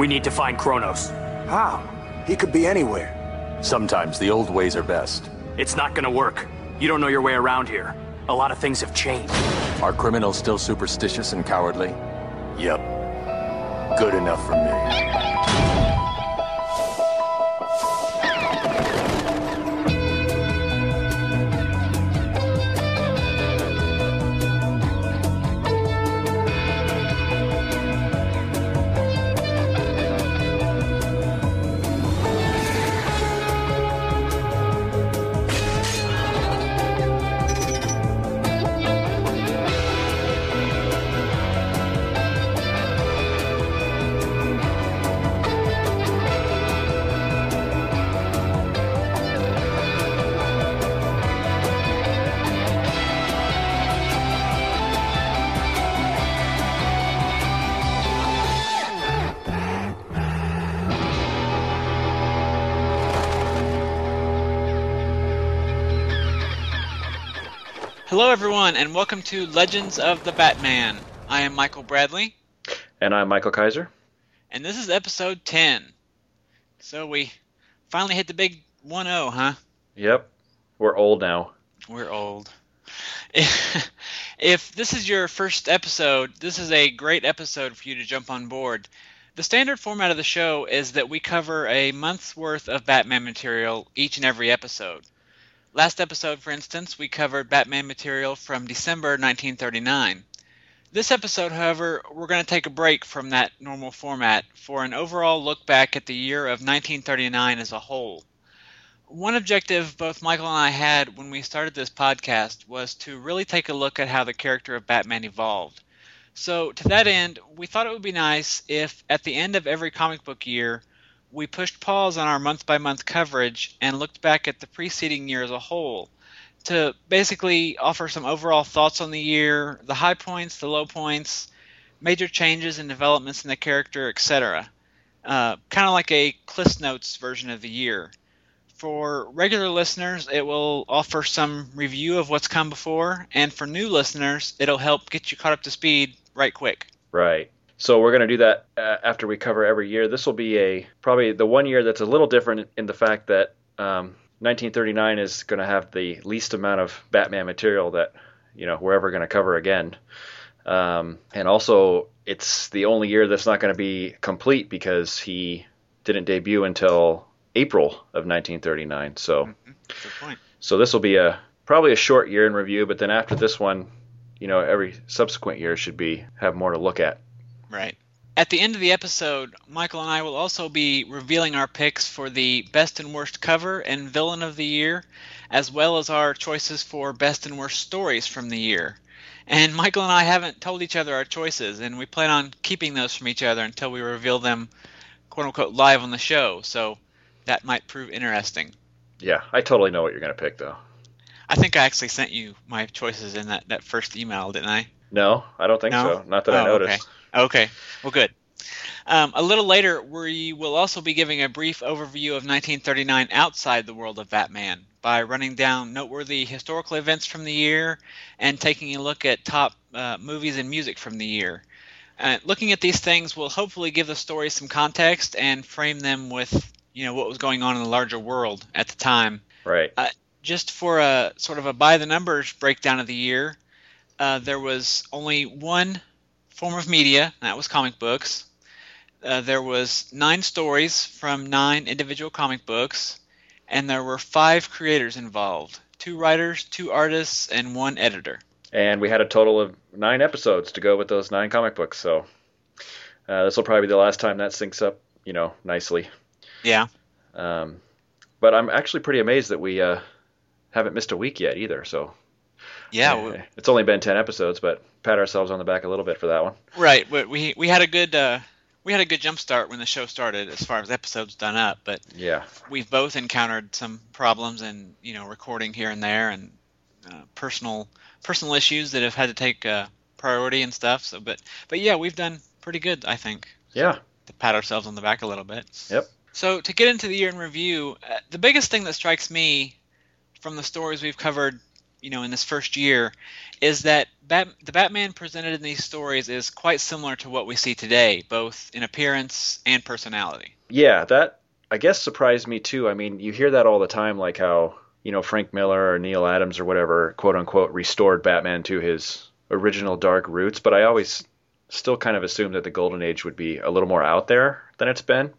We need to find Kronos. How? He could be anywhere. Sometimes the old ways are best. It's not gonna work. You don't know your way around here. A lot of things have changed. Are criminals still superstitious and cowardly? Yep. Good enough for me. And welcome to Legends of the Batman. I am Michael Bradley, And I'm Michael Kaiser. and this is episode 10. So we finally hit the big 1 0, huh? Yep. We're old now. We're old. if this is your first episode, this is a great episode for you to jump on board. The standard format of the show is that we cover a month's worth of Batman material each and every episode. Last episode, for instance, we covered Batman material from December 1939. This episode, however, we're going to take a break from that normal format for an overall look back at the year of 1939 as a whole. One objective both Michael and I had when we started this podcast was to really take a look at how the character of Batman evolved. So, to that end, we thought it would be nice if at the end of every comic book year, we pushed pause on our month by month coverage and looked back at the preceding year as a whole to basically offer some overall thoughts on the year, the high points, the low points, major changes and developments in the character, etc. Uh, kind of like a Cliff Notes version of the year. For regular listeners, it will offer some review of what's come before, and for new listeners, it'll help get you caught up to speed right quick. Right. So we're going to do that uh, after we cover every year. This will be a probably the one year that's a little different in the fact that um, 1939 is going to have the least amount of Batman material that you know we're ever going to cover again. Um, and also, it's the only year that's not going to be complete because he didn't debut until April of 1939. So, point. so this will be a probably a short year in review. But then after this one, you know, every subsequent year should be have more to look at. Right. At the end of the episode, Michael and I will also be revealing our picks for the best and worst cover and villain of the year, as well as our choices for best and worst stories from the year. And Michael and I haven't told each other our choices, and we plan on keeping those from each other until we reveal them, quote unquote, live on the show. So that might prove interesting. Yeah, I totally know what you're going to pick, though. I think I actually sent you my choices in that, that first email, didn't I? No, I don't think No? so. Not that I Oh, noticed. Okay. Well, good. Um, a little later, we will also be giving a brief overview of 1939 outside the world of Batman by running down noteworthy historical events from the year and taking a look at top uh, movies and music from the year. Uh, looking at these things will hopefully give the story some context and frame them with you know what was going on in the larger world at the time Right. just for a sort of a by the numbers breakdown of the year, uh, there was only one form of media, that was comic books. Uh, there was nine stories from nine individual comic books, and there were five creators involved: two writers, two artists, and one editor. And we had a total of nine episodes to go with those nine comic books. So uh, this will probably be the last time that syncs up, you know, nicely. Yeah, Um, but I'm actually pretty amazed that we uh, haven't missed a week yet either. So yeah, it's only been ten episodes, but pat ourselves on the back a little bit for that one. right. We we we had a good uh, we had a good jump start when the show started as far as episodes done up, but Yeah. we've both encountered some problems and you know recording here and there and uh, personal personal issues that have had to take uh, priority and stuff. So, but but yeah, we've done pretty good, I think. Yeah. To pat ourselves on the back a little bit. Yep. So to get into the year in review, uh, the biggest thing that strikes me from the stories we've covered you know, in this first year, is that Bat- the Batman presented in these stories is quite similar to what we see today, both in appearance and personality. Yeah, that I guess surprised me too. I mean, you hear that all the time, like how you know Frank Miller or Neal Adams or whatever, quote unquote, restored Batman to his original dark roots. But I always still kind of assumed that the Golden Age would be a little more out there than it's been.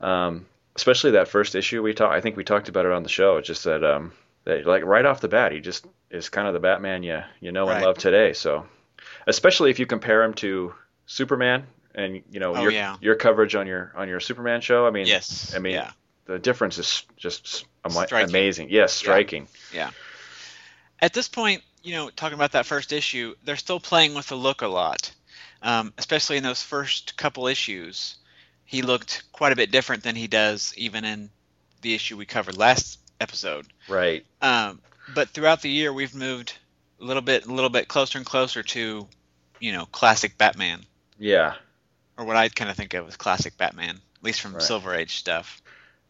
Um, especially that first issue we talked. I think we talked about it on the show. Just that um, that like right off the bat, he just is kind of the Batman you you know and Right. love today. So, especially if you compare him to Superman and you know Oh, your yeah. your coverage on your on your Superman show. I mean, Yes. I mean, yeah. the difference is just Striking. amazing. Yes, striking. Yeah. At this point, you know, talking about that first issue, they're still playing with the look a lot, um, especially in those first couple issues. He looked quite a bit different than he does even in the issue we covered last episode. Right. Um, but throughout the year, we've moved a little bit, a little bit closer and closer to, you know, classic Batman, Yeah. or what I kind of think of as classic Batman, at least from Right. Silver Age stuff.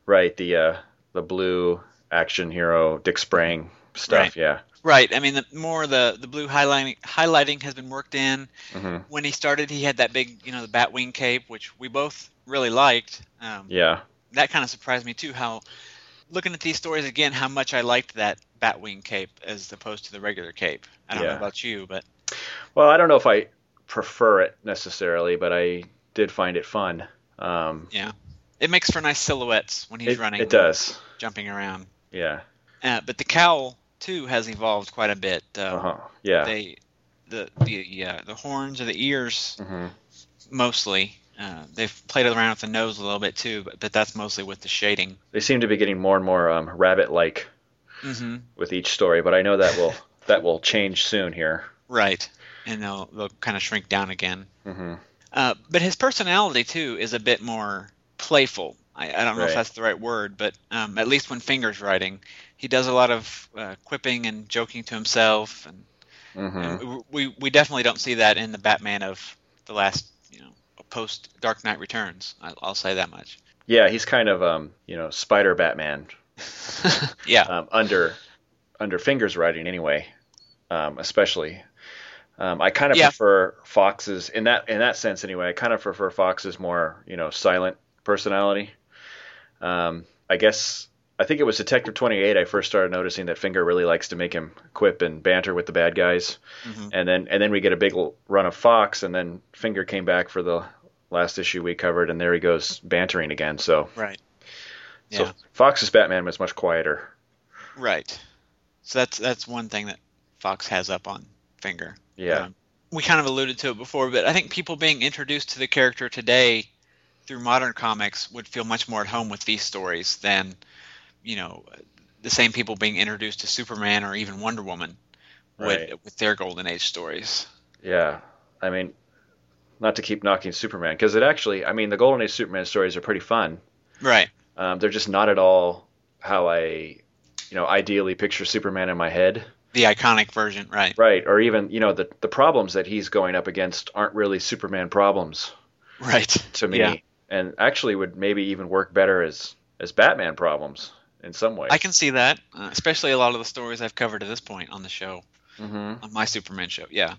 Right. The uh, the blue action hero Dick Sprang stuff. Right. Yeah. Right. I mean, the more the the blue highlighting highlighting has been worked in. hmm When he started, he had that big, you know, the Batwing cape, which we both really liked. Um, Yeah. That kind of surprised me too. How looking at these stories again, how much I liked that Batwing cape as opposed to the regular cape. I don't Yeah. know about you, but Well, I don't know if I prefer it necessarily, but I did find it fun. Um, yeah, it makes for nice silhouettes when he's it, running. it does. jumping around. Yeah. Uh, but the cowl too has evolved quite a bit. Uh, Uh huh. Yeah. They, the the uh, the horns or the ears hmm mostly. Uh, they've played around with the nose a little bit too, but, but that's mostly with the shading. They seem to be getting more and more um, rabbit-like hmm with each story, but I know that will that will change soon here. Right, and they'll they'll kind of shrink down again. hmm Uh, but his personality too is a bit more playful. I, I don't know if that's the right word, but um, at least when Fingers writing, he does a lot of uh, quipping and joking to himself, and, hmm and we we definitely don't see that in the Batman of the last post Dark Knight Returns. I, I'll say that much. Yeah, he's kind of um, you know Spider Batman yeah, um, under under fingers writing anyway, um, especially. Um, I kind of Yeah. prefer Fox's in that in that sense anyway. I kind of prefer Fox's more you know silent personality. Um, I guess I think it was Detective Twenty Eight. I first started noticing that Finger really likes to make him quip and banter with the bad guys, Mhm. and then and then we get a big run of Fox, and then Finger came back for the last issue we covered, and there he goes bantering again. So right. so Yeah. Fox's Batman was much quieter. Right. So that's that's one thing that Fox has up on Finger. Yeah. Um, we kind of alluded to it before, but I think people being introduced to the character today through modern comics would feel much more at home with these stories than, you know, the same people being introduced to Superman or even Wonder Woman Right. with with their Golden Age stories. Yeah, I mean, not to keep knocking Superman because it actually, I mean, the Golden Age Superman stories are pretty fun. Right. Um, they're just not at all how I, you know, ideally picture Superman in my head. The iconic version. Right. Right, or even you know the the problems that he's going up against aren't really Superman problems Right. to me, Yeah. and actually would maybe even work better as as Batman problems in some ways. I can see that, uh, especially a lot of the stories I've covered to this point on the show, hmm on my Superman show. Yeah.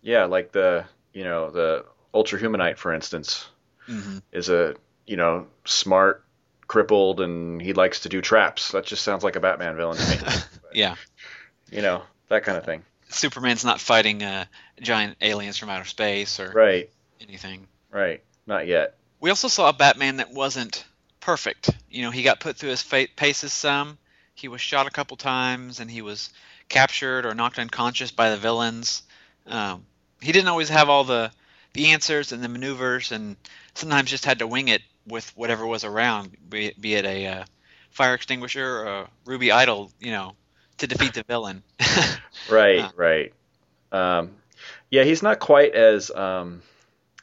Yeah, like the you know the Ultra Humanite, for instance. hmm is a you know smart crippled and he likes to do traps that just sounds like a batman villain to me Yeah. you know that kind of thing Superman's not fighting uh, giant aliens from outer space or right anything. right not yet We also saw a Batman that wasn't perfect. You know, he got put through his fa- paces some. He was shot a couple times, and he was captured or knocked unconscious by the villains. Um, he didn't always have all the the answers and the maneuvers, and sometimes just had to wing it with whatever was around, be it, be it a uh, fire extinguisher or a ruby idol, you know, to defeat the villain. right Huh. right um, yeah he's not quite as um,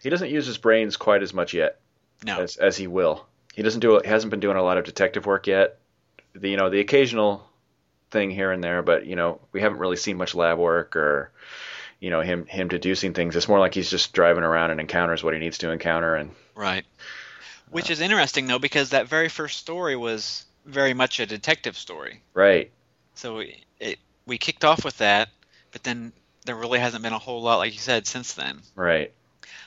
he doesn't use his brains quite as much yet no, as, as he will he doesn't do he hasn't been doing a lot of detective work yet the you know the occasional thing here and there but you know we haven't really seen much lab work or you know him him deducing things it's more like he's just driving around and encounters what he needs to encounter and Right. Which is interesting though, because that very first story was very much a detective story. right So it we kicked off with that, but then there really hasn't been a whole lot, like you said, since then. Right.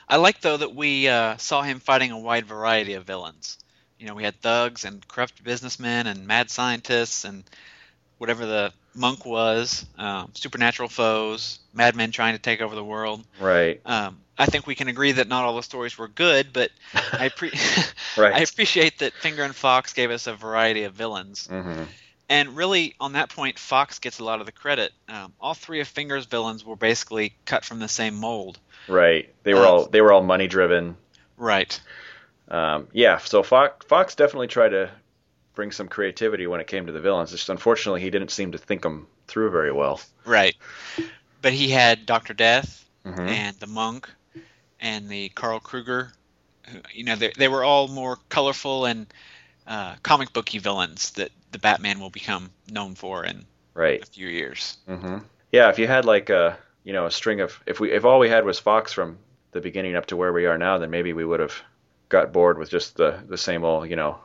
I like though that we uh, saw him fighting a wide variety of villains. You know, we had thugs and corrupt businessmen and mad scientists and whatever the monk was, um, supernatural foes, madmen trying to take over the world. Right. Um, I think we can agree that not all the stories were good, but I, pre- Right. I appreciate that Finger and Fox gave us a variety of villains. hmm And really, on that point, Fox gets a lot of the credit. Um, all three of Finger's villains were basically cut from the same mold. Right. They were Uh, all they were all money driven. Right. Um, yeah. So Fox Fox definitely tried to bring some creativity when it came to the villains. Just unfortunately, he didn't seem to think them through very well. Right. But he had Doctor Death hmm and the Monk and the Carl Kruger. You know, they, they were all more colorful and uh, comic booky villains that the Batman will become known for in Right. a few years. hmm Yeah, if you had like a you know a string of if we if all we had was Fox from the beginning up to where we are now, then maybe we would have got bored with just the the same old you know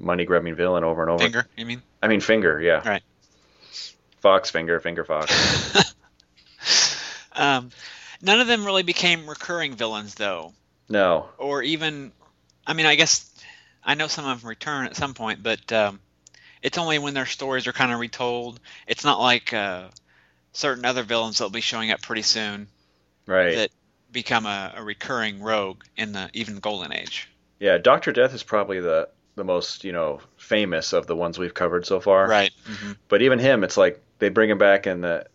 money grubbing villain over and over. Finger, you mean? I mean Finger, yeah. Right. Fox Finger, Finger Fox. Um, none of them really became recurring villains, though. no. or even I mean I guess I know some of them return at some point, but um, it's only when their stories are kind of retold. It's not like uh, certain other villains that'll be showing up pretty soon Right. that become a, a recurring rogue in the even Golden Age. yeah, Doctor Death is probably the the most you know famous of the ones we've covered so far. Right. hmm But even him, it's like they bring him back in the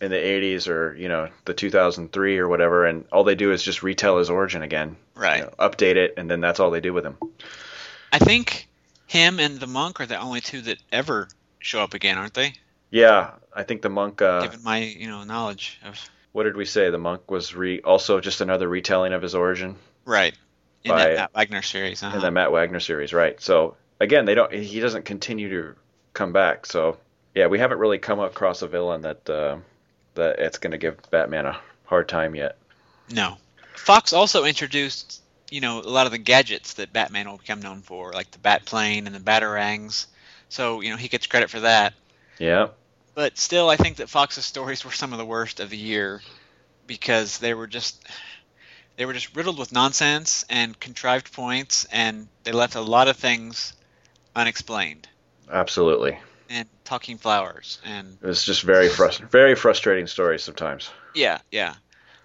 in the 80s or you know the 2003 or whatever, and all they do is just retell his origin again. Right. you know, update it, and then that's all they do with him. I think him and the monk are the only two that ever show up again, aren't they? Yeah, I think the monk. Uh, Given my you know knowledge of what did we say? The monk was re- also just another retelling of his origin right in By- that Matt Wagner series. Uh-huh. in the Matt Wagner series, right? So again, they don't. He doesn't continue to come back. So yeah, we haven't really come across a villain that uh, that it's going to give Batman a hard time yet. No. Fox also introduced, you know, a lot of the gadgets that Batman will become known for, like the Batplane and the Batarangs. So, you know, he gets credit for that. Yeah, But still, I think that Fox's stories were some of the worst of the year because they were just they were just riddled with nonsense and contrived points, and they left a lot of things unexplained. absolutely. And talking flowers, and It was just very frust- very frustrating stories sometimes. Yeah, yeah.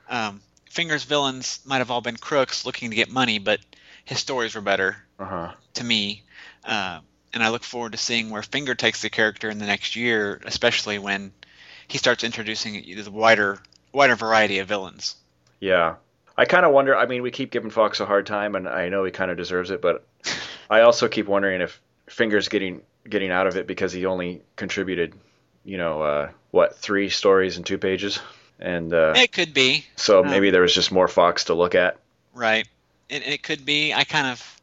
Um, Finger's villains might have all been crooks looking to get money, but his stories were better Uh huh. to me. Uh, and I look forward to seeing where Finger takes the character in the next year, especially when he starts introducing the wider wider variety of villains. Yeah. I kind of wonder. I mean, we keep giving Fox a hard time, and I know he kind of deserves it, but I also keep wondering if Finger's getting getting out of it because he only contributed, you know, uh, what three stories and two pages, and uh, It could be so um, maybe there was just more Fox to look at. right. It, it could be. I kind of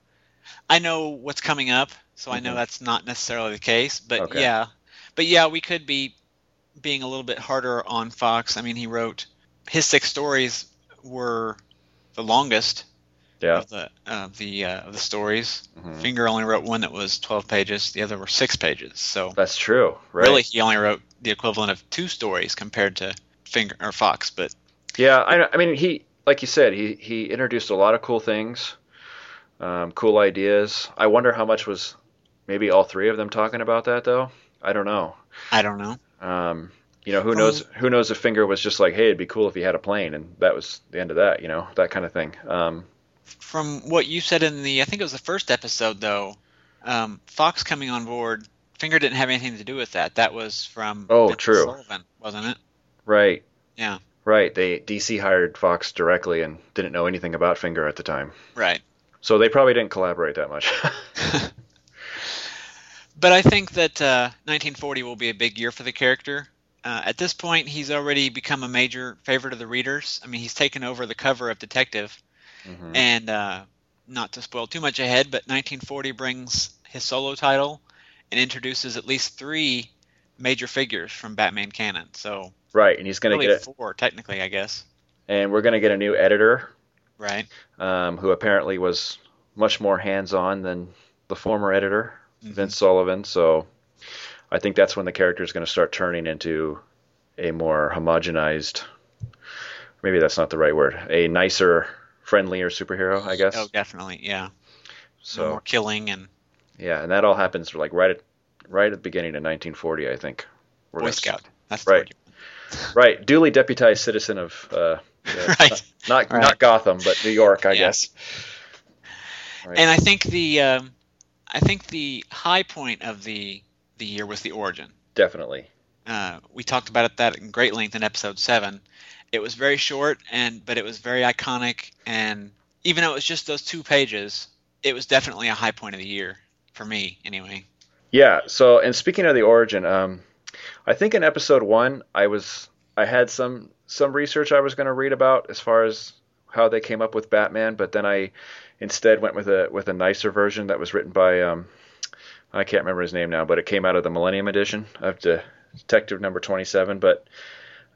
I know what's coming up, so I know Mhm. that's not necessarily the case. But Okay. yeah, but yeah, we could be being a little bit harder on Fox. I mean, he wrote his six stories were the longest Yeah. of the of the uh, of the stories. Mhm. Finger only wrote one that was 12 pages. The other were six pages. So That's true. Right. really, he only wrote the equivalent of two stories compared to Finger or Fox. But Yeah, I, I mean, he, like you said, he, he introduced a lot of cool things, um, cool ideas. I wonder how much was maybe all three of them talking about that, though. I don't know. I don't know. Um, you know, who knows? Who knows if Finger was just like, "Hey, it'd be cool if he had a plane," and that was the end of that. You know, that kind of thing. Um, From what you said in the, I think it was the first episode though, um, Fox coming on board. Finger didn't have anything to do with that. That was from Oh, Vincent true. Sullivan, wasn't it? right. Yeah. Right. They DC hired Fox directly and didn't know anything about Finger at the time, Right. so they probably didn't collaborate that much. But I think that uh, 1940 will be a big year for the character. Uh, at this point, he's already become a major favorite of the readers. I mean, he's taken over the cover of Detective, Mhm. and uh, not to spoil too much ahead, but 1940 brings his solo title and introduces at least three major figures from Batman canon. So Right, and he's gonna really get it, four, technically, I guess. and we're gonna get a new editor Right. um, who apparently was much more hands-on than the former editor, Mhm. Vince Sullivan. So I think that's when the character is going to start turning into a more homogenized, maybe that's not the right word, a nicer, friendlier superhero, I guess. Oh, definitely, yeah. so more killing and yeah, and that all happens like right at right at the beginning of 1940, I think. Boy gonna- Scout. That's Right. Right, duly deputized citizen of uh, yeah, Right. not Right. not Gotham, but New York, I Yeah. guess. Right. And I think the um, I think the high point of the the year was the origin. Definitely. Uh, we talked about it that in great length in episode seven. It was very short, and but it was very iconic. And even though it was just those two pages, it was definitely a high point of the year for me, anyway. Yeah. So, and speaking of the origin, um, I think in episode one, I was I had some some research I was going to read about as far as how they came up with Batman, but then I instead went with a with a nicer version that was written by um, I can't remember his name now, but it came out of the Millennium Edition of the Detective Number Twenty Seven. But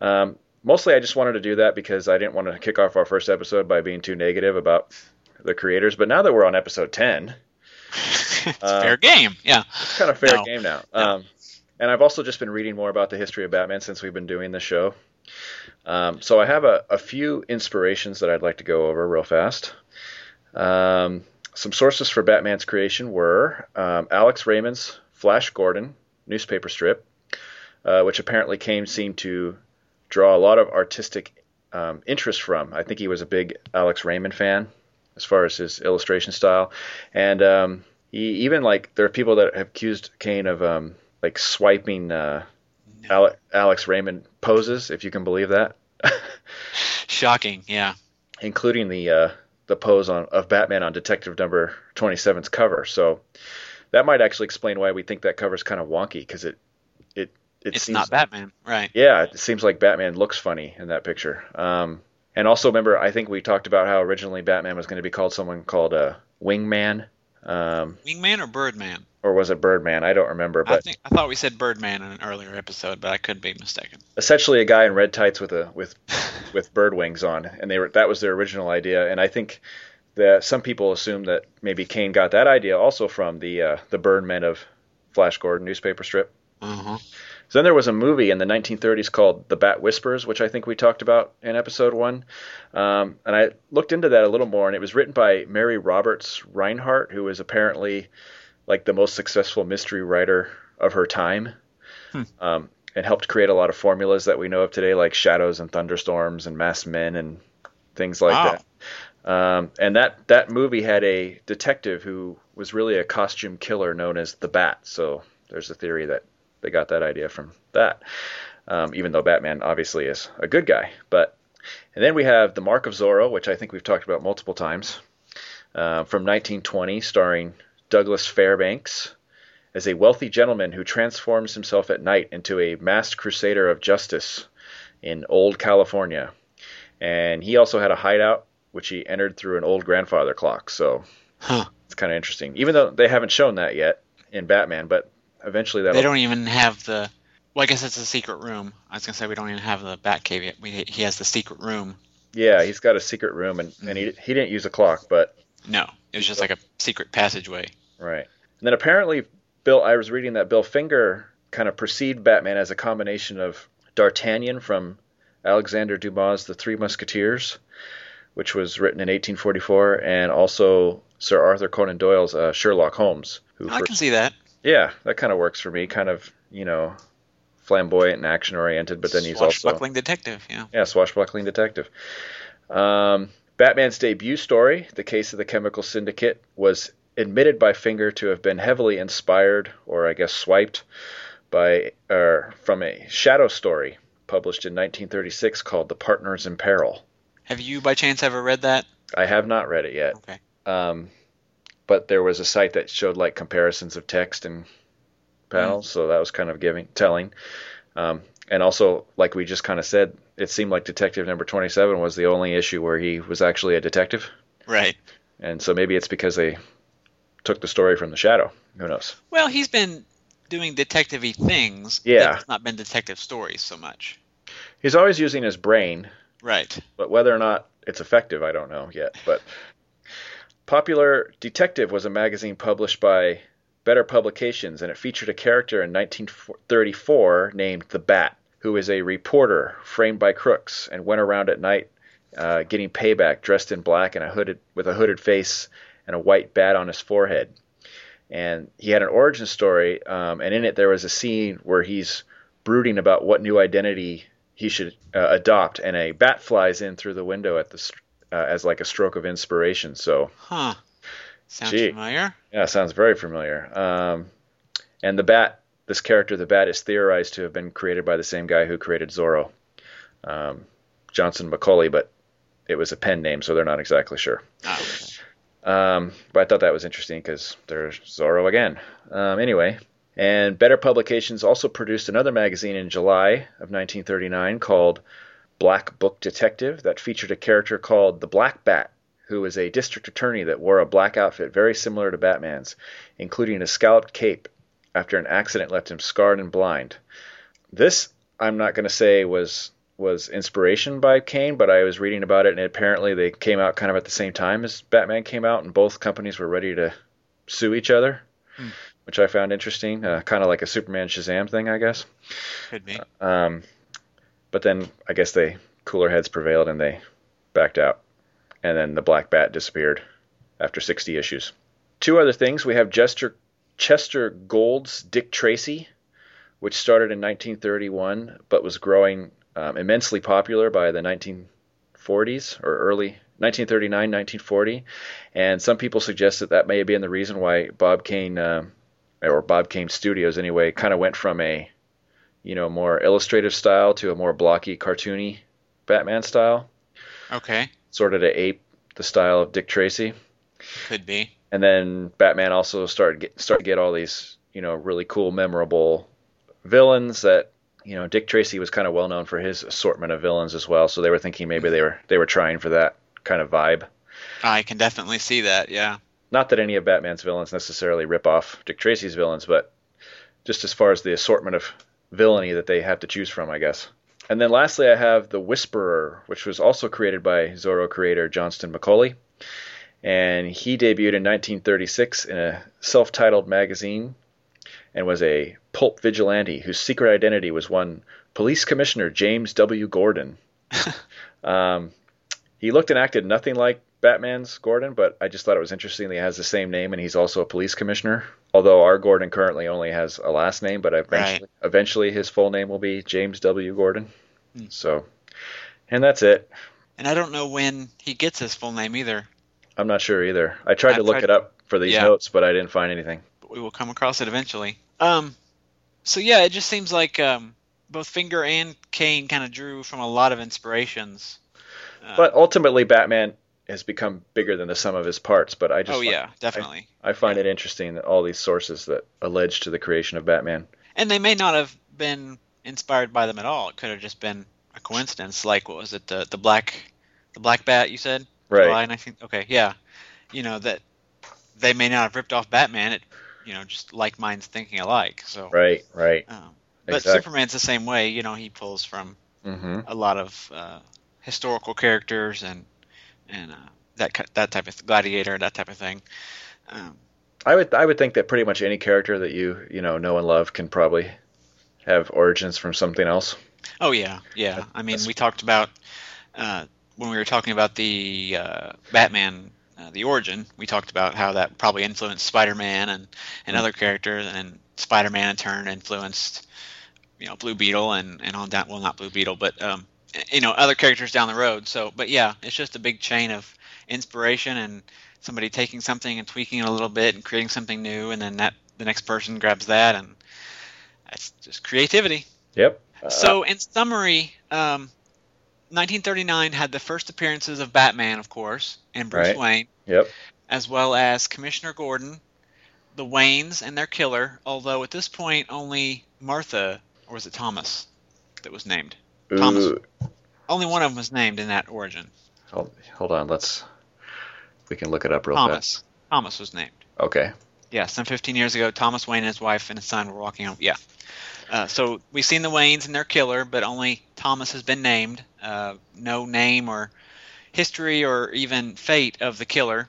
um, mostly, I just wanted to do that because I didn't want to kick off our first episode by being too negative about the creators. But now that we're on episode ten, it's Uh, fair game, yeah. it's kind of fair No. game now. No. Um, and I've also just been reading more about the history of Batman since we've been doing this show. Um, so I have a, a few inspirations that I'd like to go over real fast. Um, some sources for Batman's creation were um, Alex Raymond's Flash Gordon newspaper strip, uh, which apparently Kane seemed to draw a lot of artistic um, interest from. I think he was a big Alex Raymond fan as far as his illustration style, and um, he even like there are people that have accused Kane of um, like swiping uh, Ale- Alex Raymond poses, if you can believe that, Shocking, yeah. including the uh, the pose on of Batman on Detective Number 27's cover. So that might actually explain why we think that cover's kind of wonky because it it it It's seems not Batman, right? yeah, it seems like Batman looks funny in that picture. Um, and also remember, I think we talked about how originally Batman was going to be called someone called a Wingman, um, Wingman or Birdman? or was it Birdman? I don't remember, I but think I thought we said Birdman in an earlier episode, but I could be mistaken. essentially a guy in red tights with a with with bird wings on, and they were that was their original idea. And I think that some people assume that maybe Kane got that idea also from the uh, the Birdmen of Flash Gordon newspaper strip. Uh-huh. So then there was a movie in the 1930s called The Bat Whispers, which I think we talked about in episode one. Um, and I looked into that a little more, and it was written by Mary Roberts Rinehart, who was apparently like the most successful mystery writer of her time, um, and helped create a lot of formulas that we know of today, like shadows and thunderstorms and masked men and things like Wow. that. Um, and that that movie had a detective who was really a costume killer known as the Bat. So there's a theory that they got that idea from that. Um, even though Batman obviously is a good guy, but and then we have the Mark of Zorro, which I think we've talked about multiple times, uh, from 1920, starring Douglas Fairbanks as a wealthy gentleman who transforms himself at night into a masked crusader of justice in old California. And he also had a hideout, which he entered through an old grandfather clock. So Huh. it's kind of interesting, even though they haven't shown that yet in Batman. But eventually that They don't even have the. Well, I guess it's a secret room. I was gonna say we don't even have the Batcave yet. We, he has the secret room. Yeah, he's got a secret room, and, and he he didn't use a clock, but No, it was just like a secret passageway. right. And then apparently, Bill, I was reading that Bill Finger kind of perceived Batman as a combination of D'Artagnan from Alexander Dumas' The Three Musketeers, which was written in 1844, and also Sir Arthur Conan Doyle's uh, Sherlock Holmes. Who I first- can see that. Yeah, that kind of works for me. Kind of, you know, flamboyant and action oriented, but then he's also Swashbuckling detective. Yeah. yeah, swashbuckling detective. Um, Batman's debut story, The Case of the Chemical Syndicate, was admitted by Finger to have been heavily inspired, or I guess swiped, by or from a shadow story published in 1936 called The Partners in Peril. Have you by chance ever read that? I have not read it yet, Okay. um, but there was a site that showed like comparisons of text and panels, so that was kind of giving telling. Um, and also, like we just kind of said, it seemed like Detective Number 27 was the only issue where he was actually a detective, Right. and so maybe it's because they took the story from the Shadow. Who knows? Well, he's been doing detective-y things. Yeah. It's not been detective stories so much. He's always using his brain, Right. but whether or not it's effective, I don't know yet. But Popular Detective was a magazine published by Better Publications, and it featured a character in 1934 named the Bat, who is a reporter framed by crooks and went around at night uh, getting payback, dressed in black and a hooded with a hooded face and a white bat on his forehead. And he had an origin story, um, and in it there was a scene where he's brooding about what new identity he should uh, adopt, and a bat flies in through the window at the uh, as like a stroke of inspiration. So, Huh. Sounds Gee. familiar. yeah, sounds very familiar. Um, and the bat, this character, the bat, is theorized to have been created by the same guy who created Zorro, um, Johnston McCulley, but it was a pen name, so they're not exactly sure. Oh, okay. Um, but I thought that was interesting because there's Zorro again. Um, anyway, and Better Publications also produced another magazine in July of 1939 called Black Book Detective that featured a character called the Black Bat, who was a district attorney that wore a black outfit very similar to Batman's, including a scalloped cape after an accident left him scarred and blind. This, I'm not going to say was was inspiration by Kane, but I was reading about it, and apparently they came out kind of at the same time as Batman came out, and both companies were ready to sue each other, which I found interesting. Uh, kind of like a Superman Shazam thing, I guess. Could be. Um, but then I guess they cooler heads prevailed and they backed out, and then the Black Bat disappeared after 60 issues. Two other things: we have Chester Chester Gould's Dick Tracy, which started in 1931 but was growing um, immensely popular by the 1940s or early 1939, 1940, and some people suggest that that may have been the reason why Bob Kane, um or Bob Kane Studios anyway, kind of went from a you know more illustrative style to a more blocky, cartoony Batman style, Okay. sort of to ape the style of Dick Tracy Could be. and then Batman also started get, started to get all these you know really cool, memorable villains that you know Dick Tracy was kind of well known for his assortment of villains as well. So they were thinking maybe they were they were trying for that kind of vibe. I can definitely see that. Yeah. Not that any of Batman's villains necessarily rip off Dick Tracy's villains, but just as far as the assortment of villainy that they have to choose from, I guess. And then lastly, I have The Whisperer, which was also created by Zorro creator Johnston McCulley. And he debuted in 1936 in a self titled magazine and was a pulp vigilante whose secret identity was one Police Commissioner James W. Gordon. um, he looked and acted nothing like Batman's Gordon, but I just thought it was interesting that he has the same name and he's also a police commissioner. Although our Gordon currently only has a last name, but eventually, eventually his full name will be James W. Gordon. So, and that's it. And I don't know when he gets his full name either. I'm not sure either. I tried to I've look tried- it up for these Yeah. notes, but I didn't find anything. but we will come across it eventually. Um, so yeah, it just seems like um, both Finger and Kane kind of drew from a lot of inspirations. Uh, But ultimately, Batman has become bigger than the sum of his parts. But I just oh fi- yeah, definitely. I find it interesting that all these sources that allege to the creation of Batman. And they may not have been inspired by them at all. It could have just been a coincidence. Like what was it? The the black the black bat you said? Right. July 19 Okay, yeah. You know that they may not have ripped off Batman. It you know just like minds thinking alike. So. Right, right. Um, but Exactly. Superman's the same way. You know he pulls from hmm a lot of uh, historical characters and and uh, that that type of gladiator, that type of thing. Um, I would I would think that pretty much any character that you you know know and love can probably have origins from something else. oh yeah, yeah. I mean, we talked about uh, when we were talking about the uh, Batman, uh, the origin. We talked about how that probably influenced Spider-Man and and other characters, and Spider-Man in turn influenced you know Blue Beetle and and on down. Well, not Blue Beetle, but um, you know other characters down the road. So, but yeah, it's just a big chain of inspiration and somebody taking something and tweaking it a little bit and creating something new, and then that the next person grabs that, and that's just creativity. Yep. Uh, So, in summary, um, 1939 had the first appearances of Batman, of course, and Bruce Right. Wayne, Yep. as well as Commissioner Gordon, the Waynes, and their killer. Although at this point, only Martha, or was it Thomas, that was named? Thomas. Ooh, Only one of them was named in that origin. hold, hold on. Let's. We can look it up real quick. Thomas. Thomas was named. Okay. Yeah, some 15 years ago, Thomas Wayne and his wife and his son were walking home. Yeah. Uh, so we've seen the Waynes and their killer, but only Thomas has been named. Uh, no name or history or even fate of the killer.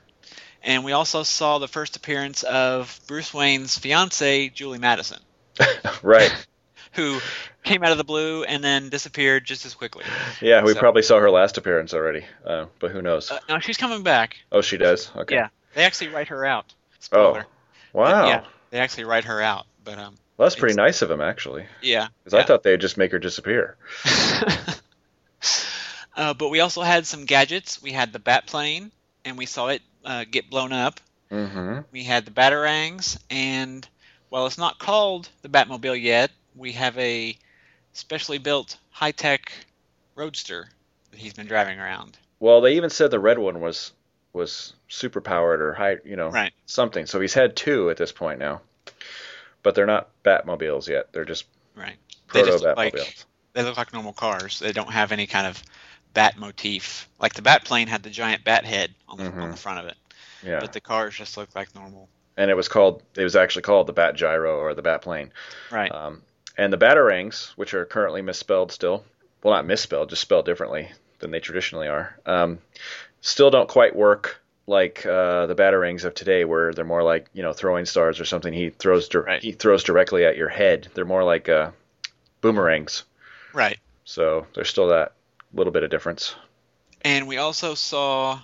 And we also saw the first appearance of Bruce Wayne's fiancee, Julie Madison, right. Who came out of the blue and then disappeared just as quickly. Yeah, we So- probably saw her last appearance already, uh, but who knows? Uh, no, she's coming back. oh, she does. Okay. Yeah, they actually write her out. Spoiler. Oh, Spoiler. wow. Yeah, they actually write her out. But um, Well, that's pretty nice of him, actually. yeah. Because I thought they'd just make her disappear. uh, but we also had some gadgets. We had the bat plane, and we saw it uh, get blown up. Mm-hmm. We had the batarangs, and while it's not called the Batmobile yet, we have a specially built high-tech roadster that he's been driving around. Well, they even said the red one was was super powered or high, you know, Right. something. So he's had two at this point now, but they're not Batmobiles yet. They're just Right. They proto just Batmobiles. like they look like normal cars. They don't have any kind of bat motif. Like the bat plane had the giant bat head on the, on Mhm. the front of it, yeah. but the cars just look like normal. and it was called it was actually called the Bat Gyro or the Bat Plane. Right. Um, and the Batarangs, which are currently misspelled still, well not misspelled, just spelled differently than they traditionally are, um, still don't quite work like uh, the Batarangs of today, where they're more like you know throwing stars or something. He throws dir- Right. he throws directly at your head. They're more like uh, boomerangs. right. So there's still that little bit of difference. And we also saw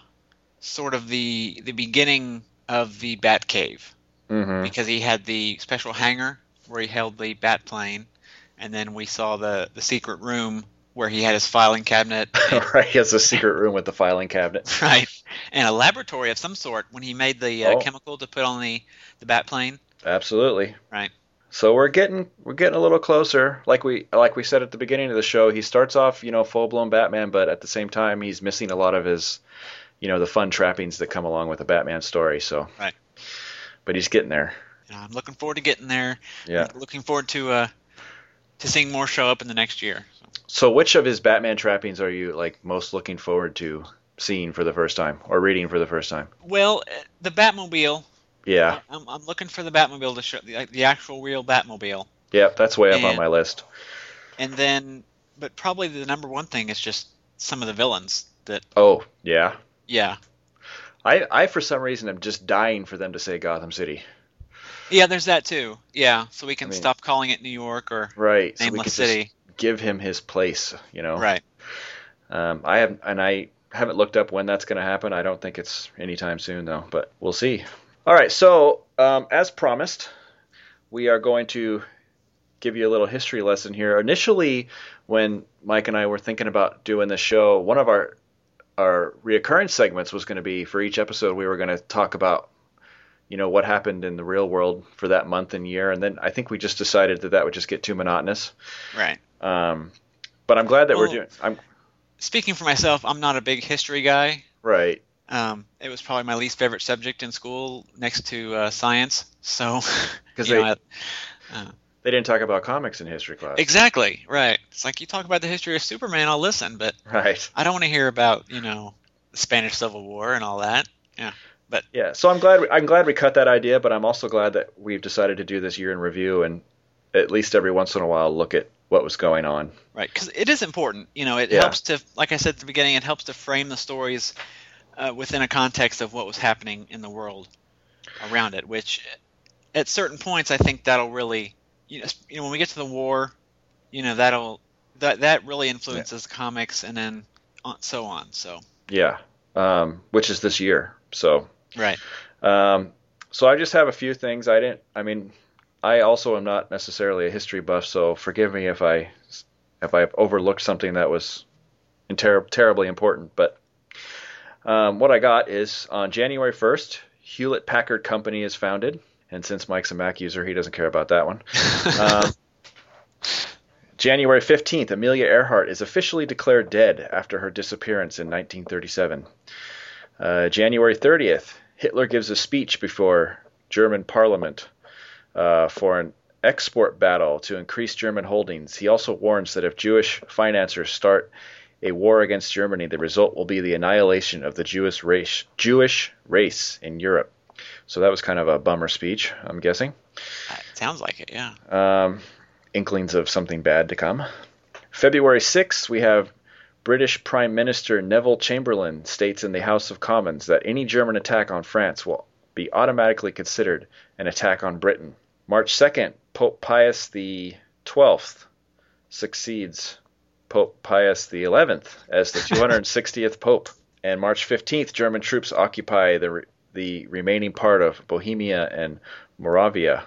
sort of the the beginning of the bat cave hmm because he had the special hangar where he held the bat plane, and then we saw the the secret room where he had his filing cabinet. right, he has a secret room with the filing cabinet. Right, and a laboratory of some sort when he made the uh, Oh. chemical to put on the the bat plane. Absolutely. Right. So we're getting we're getting a little closer. Like we like we said at the beginning of the show, he starts off, you know, full blown Batman, but at the same time he's missing a lot of his you know, the fun trappings that come along with a Batman story, so Right. But he's getting there. Know, I'm looking forward to getting there. Yeah. I'm looking forward to uh to seeing more show up in the next year. So, which of his Batman trappings are you like most looking forward to seeing for the first time or reading for the first time? well, uh, the Batmobile. Yeah. I'm, I'm looking for the Batmobile to show the, the actual real Batmobile, Yep, that's way up on my list. and then, but probably the number one thing is just some of the villains. That Oh, yeah. yeah, I I for some reason am just dying for them to say Gotham City. Yeah. There's that too. Yeah, so we can I mean- stop calling it New York or Right. so we Nameless could City. Just give him his place, you know. Right. Um, I have, and I haven't looked up when that's going to happen. I don't think it's anytime soon, though, but we'll see. All right, so um, as promised, we are going to give you a little history lesson here. Initially, when Mike and I were thinking about doing this show, one of our our reoccurring segments was going to be for each episode we were going to talk about you know what happened in the real world for that month and year and then i think we just decided that that would just get too monotonous Right. um, but i'm glad that we're doing i'm Speaking for myself, I'm not a big history guy. right Um, it was probably my least favorite subject in school, next to uh, science. So, because they- know, I- They didn't talk about comics in history class. exactly right. It's like you talk about the history of Superman, I'll listen, but Right. I don't want to hear about you know the Spanish Civil War and all that. Yeah, Yeah. So I'm glad we, I'm glad we cut that idea, but I'm also glad that we've decided to do this year in review and at least every once in a while look at what was going on. right. Because it is important. You know, it Yeah. helps to, like I said at the beginning, it helps to frame the stories uh, within a context of what was happening in the world around it. Which, at certain points, I think that'll really, you know, you know, when we get to the war, you know, that'll that that really influences comics, and then on, so on. So Yeah. Um, which is this year. So right. um, so I just have a few things. I didn't. I mean, I also am not necessarily a history buff, so forgive me if I if I overlooked something that was ter- terribly important. But um, what I got is on January 1st, Hewlett Packard Company is founded, and since Mike's a Mac user, he doesn't care about that one. Um, January 15th, Amelia Earhart is officially declared dead after her disappearance in 1937. Uh, January 30th, Hitler gives a speech before German parliament uh, for an export battle to increase German holdings. He also warns that if Jewish financiers start a war against Germany, the result will be the annihilation of the Jewish race, Jewish race in Europe. So that was kind of a bummer speech, I'm guessing. It sounds like it. Yeah. Um, inklings of something bad to come. February 6th, we have British Prime Minister Neville Chamberlain states in the House of Commons that any German attack on France will be automatically considered an attack on Britain. March 2nd, Pope Pius the 12th succeeds Pope Pius XI as the 260th Pope. And March 15th, German troops occupy the, re- the remaining part of Bohemia and Moravia.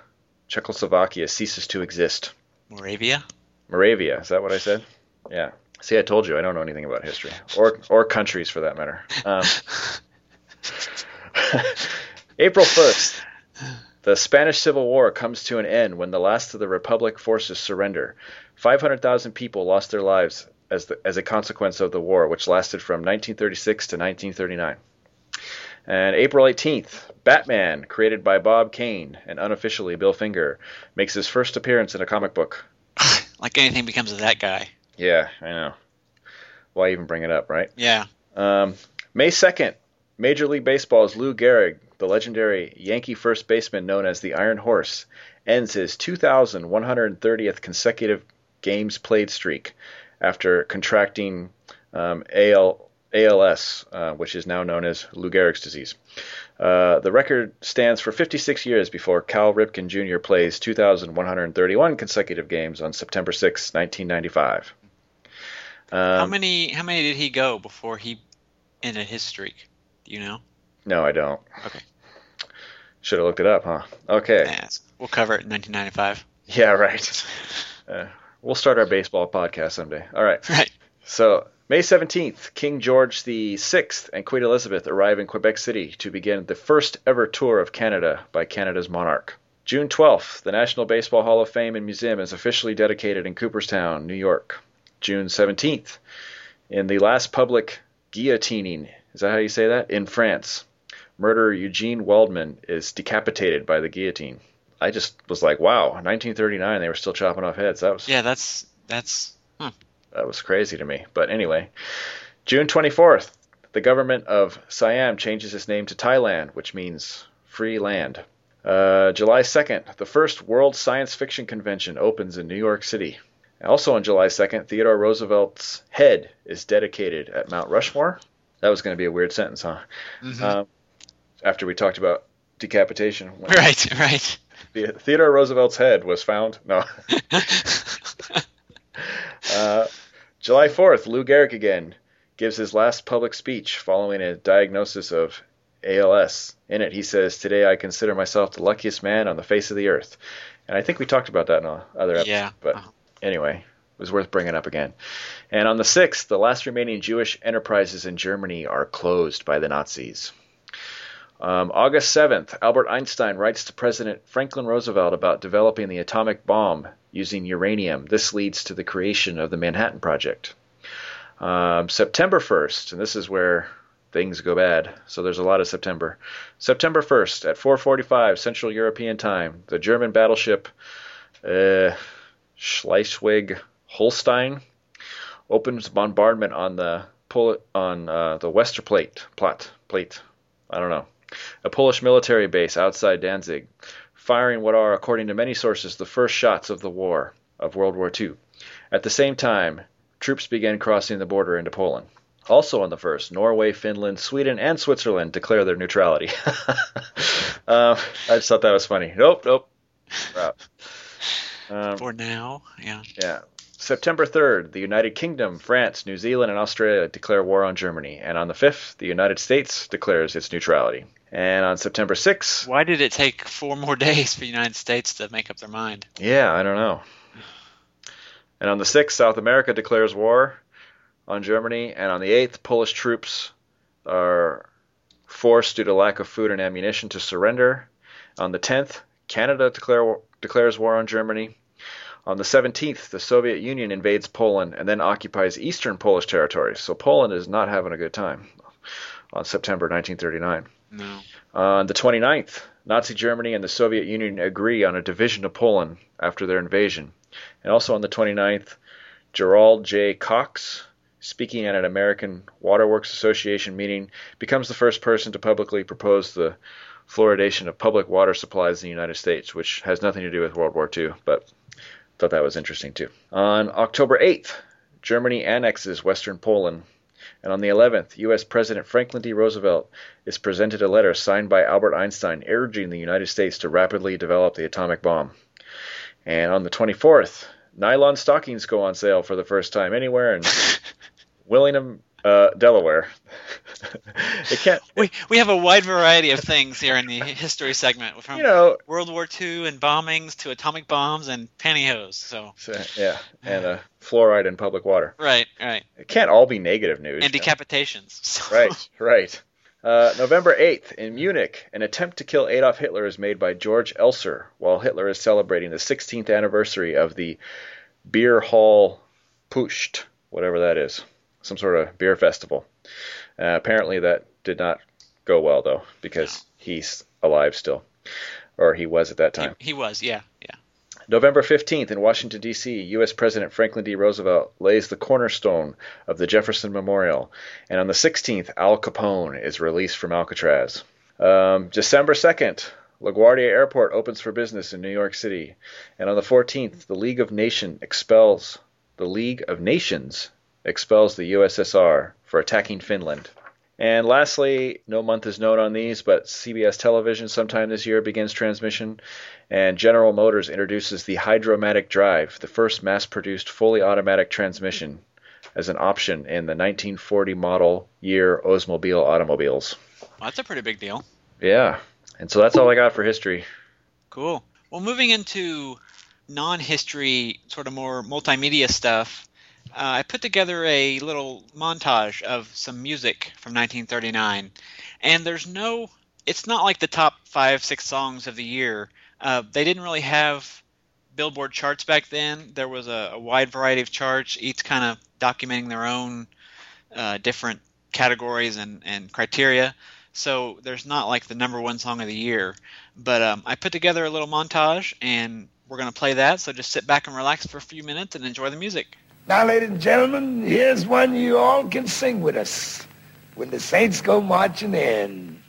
Czechoslovakia ceases to exist. Moravia? Moravia, is that what I said? Yeah. See, I told you I don't know anything about history or or countries for that matter. Um, April 1st, the Spanish Civil War comes to an end when the last of the Republic forces surrender. 500,000 people lost their lives as, the, as a consequence of the war, which lasted from 1936 to 1939. And April 18th, Batman, created by Bob Kane and unofficially Bill Finger, makes his first appearance in a comic book. like anything becomes of that guy. Yeah, I know. Why even bring it up, right? Yeah. Um, May 2nd, Major League Baseball's Lou Gehrig, the legendary Yankee first baseman known as the Iron Horse, ends his 2,130th consecutive games played streak after contracting um, AL, ALS, uh, which is now known as Lou Gehrig's disease. Uh, the record stands for 56 years before Cal Ripken Jr. plays 2,131 consecutive games on September 6, 1995. Um, how many how many did he go before he ended his streak? Do you know? No, I don't. Okay. Should have looked it up, huh? Okay. We'll cover it in 1995. Yeah, right. Uh, we'll start our baseball podcast someday. All right. Right. So, May 17th, King George VI and Queen Elizabeth arrive in Quebec City to begin the first ever tour of Canada by Canada's monarch. June 12th, the National Baseball Hall of Fame and Museum is officially dedicated in Cooperstown, New York. June 17th, in the last public guillotining, is that how you say that? In France, murderer Eugene Waldman is decapitated by the guillotine. I just was like, wow, 1939, they were still chopping off heads. That was Yeah, that's that's hmm. that was crazy to me. But anyway, June 24th, the government of Siam changes its name to Thailand, which means free land. Uh, July 2nd, the first World Science Fiction Convention opens in New York City. Also on July 2nd, Theodore Roosevelt's head is dedicated at Mount Rushmore. That was going to be a weird sentence, huh? Um, after we talked about decapitation. Right, right. The- Theodore Roosevelt's head was found. No. Uh, July 4th, Lou Gehrig again gives his last public speech following a diagnosis of ALS. In it, he says, Today I consider myself the luckiest man on the face of the earth. And I think we talked about that in other episodes. Yeah. But Uh-huh. Anyway, it was worth bringing up again. And on the 6th, the last remaining Jewish enterprises in Germany are closed by the Nazis. Um, August 7th, Albert Einstein writes to President Franklin Roosevelt about developing the atomic bomb using uranium. This leads to the creation of the Manhattan Project. Um, September 1st, and this is where things go bad. So there's a lot of September. September 1st at 4:45 Central European Time, the German battleship uh, Schleswig-Holstein opens bombardment on the Pol- on uh, the Westerplatte plot plate. I don't know a Polish military base outside Danzig, firing what are, according to many sources, the first shots of the war of World War II. At the same time, troops began crossing the border into Poland. Also on the first, Norway, Finland, Sweden, and Switzerland declare their neutrality. uh, I just thought that was funny. Nope, nope. Um, For now, yeah. yeah. September 3rd, the United Kingdom, France, New Zealand, and Australia declare war on Germany. And on the 5th, the United States declares its neutrality. And on September 6th, Why did it take four more days for the United States to make up their mind? yeah, I don't know. And on the 6th, South America declares war on Germany. And on the 8th, Polish troops are forced due to lack of food and ammunition to surrender. On the 10th, Canada declare, declares war on Germany. On the 17th, the Soviet Union invades Poland and then occupies eastern Polish territories. So Poland is not having a good time on September 1939. No. On the 29th, Nazi Germany and the Soviet Union agree on a division of Poland after their invasion. And also on the 29th, Gerald J. Cox, speaking at an American Waterworks Association meeting, becomes the first person to publicly propose the fluoridation of public water supplies in the United States, which has nothing to do with World War II, but thought that was interesting too. On October 8th, Germany annexes Western Poland. And on the 11th, U.S. President Franklin D. Roosevelt is presented a letter signed by Albert Einstein urging the United States to rapidly develop the atomic bomb. And on the 24th, nylon stockings go on sale for the first time anywhere and Willingham, uh, Delaware. it can't. We we have a wide variety of things here in the history segment, from You know, World War II and bombings to atomic bombs and pantyhose. So so, yeah, and uh, fluoride in public water. right, right, It can't all be negative news. and decapitations. So- Right, right. Uh, November 8th, in Munich, an attempt to kill Adolf Hitler is made by George Elser while Hitler is celebrating the 16th anniversary of the Beer Hall Pusht, whatever that is. Some sort of beer festival. Uh, apparently, that did not go well, though, because he's alive still. Or he was at that He, time. he was, yeah, yeah. November 15th in Washington, D.C., U.S. President Franklin D. Roosevelt lays the cornerstone of the Jefferson Memorial. And on the 16th, Al Capone is released from Alcatraz. Um, December 2nd, LaGuardia Airport opens for business in New York City. And on the 14th, the League of Nations expels the League of Nations expels the USSR for attacking Finland. And lastly, no month is known on these, but CBS television sometime this year begins transmission, and General Motors introduces the Hydra-Matic Drive, the first mass produced fully automatic transmission, as an option in the 1940 model year Oldsmobile automobiles. Well, that's a pretty big deal. Yeah, and so that's all I got for history. Cool. Well, moving into non-history, sort of more multimedia stuff, uh, I put together a little montage of some music from 1939, and there's no. It's not like the top five, six songs of the year. Uh, they didn't really have Billboard charts back then. There was a, a wide variety of charts, each kind of documenting their own uh, different categories and, and criteria. So there's not like the number one song of the year. But um, I put together a little montage, and we're going to play that. So just sit back and relax for a few minutes and enjoy the music. Now, ladies and gentlemen, here's one you all can sing with us. When the saints go marching in.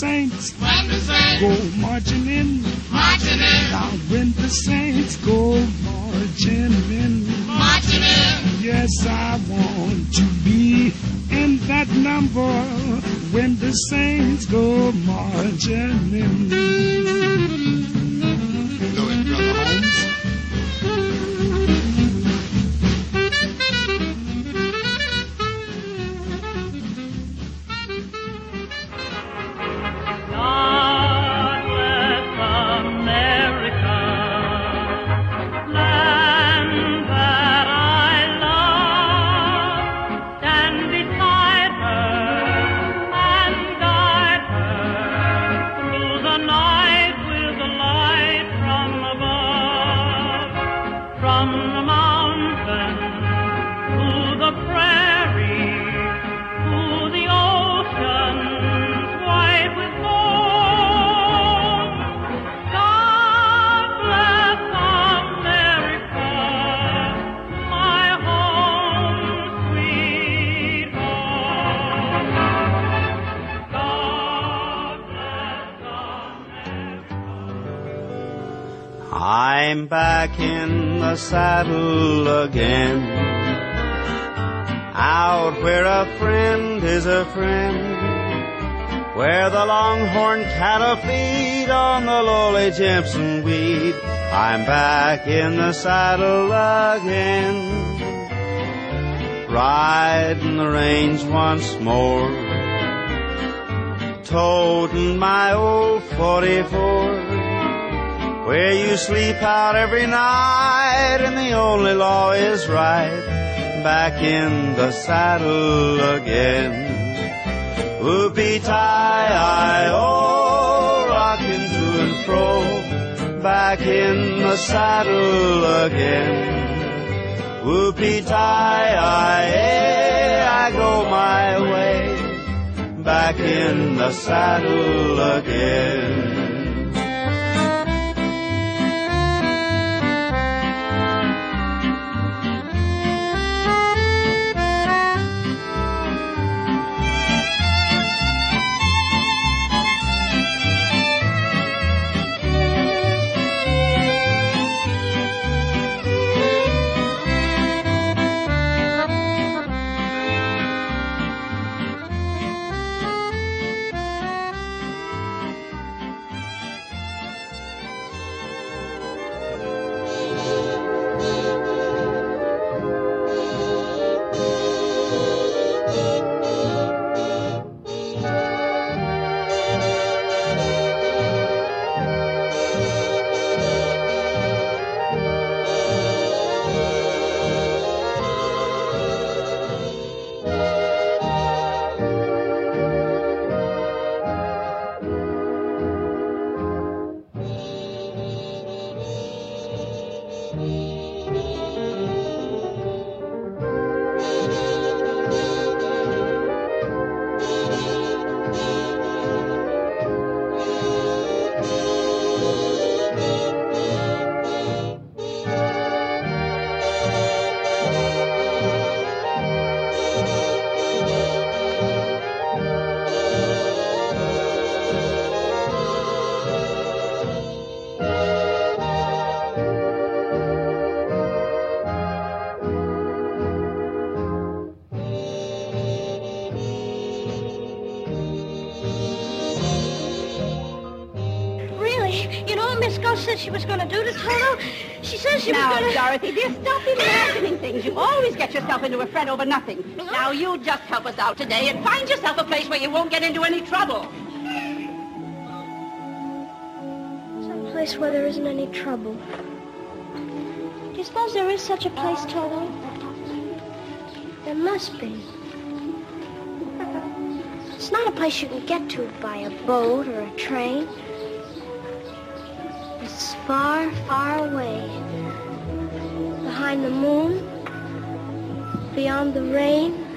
Saints, go marching in, marching in. Now when the saints. Go marching in, marching in. Yes, I want to be in that number. When the saints. Go marching in. Saddle again. Out where a friend is a friend. Where the longhorn cattle feed on the lowly Jimson weed. I'm back in the saddle again. Riding the range once more. Toting my old 44 where you sleep out every night and the only law is right. Back in the saddle again. Whoopie tie I oh, rocking to and fro. Back in the saddle again. Whoopie tie I hey, I go my way. Back in the saddle again. She was going to do to Toto? She says she now, was going to... Dorothy, dear, stop imagining things. You always get yourself into a fret over nothing. Now, you just help us out today and find yourself a place where you won't get into any trouble. Some place where there isn't any trouble. Do you suppose there is such a place, Toto? There must be. It's not a place you can get to by a boat or a train. Far, away. Behind the moon. Beyond the rain.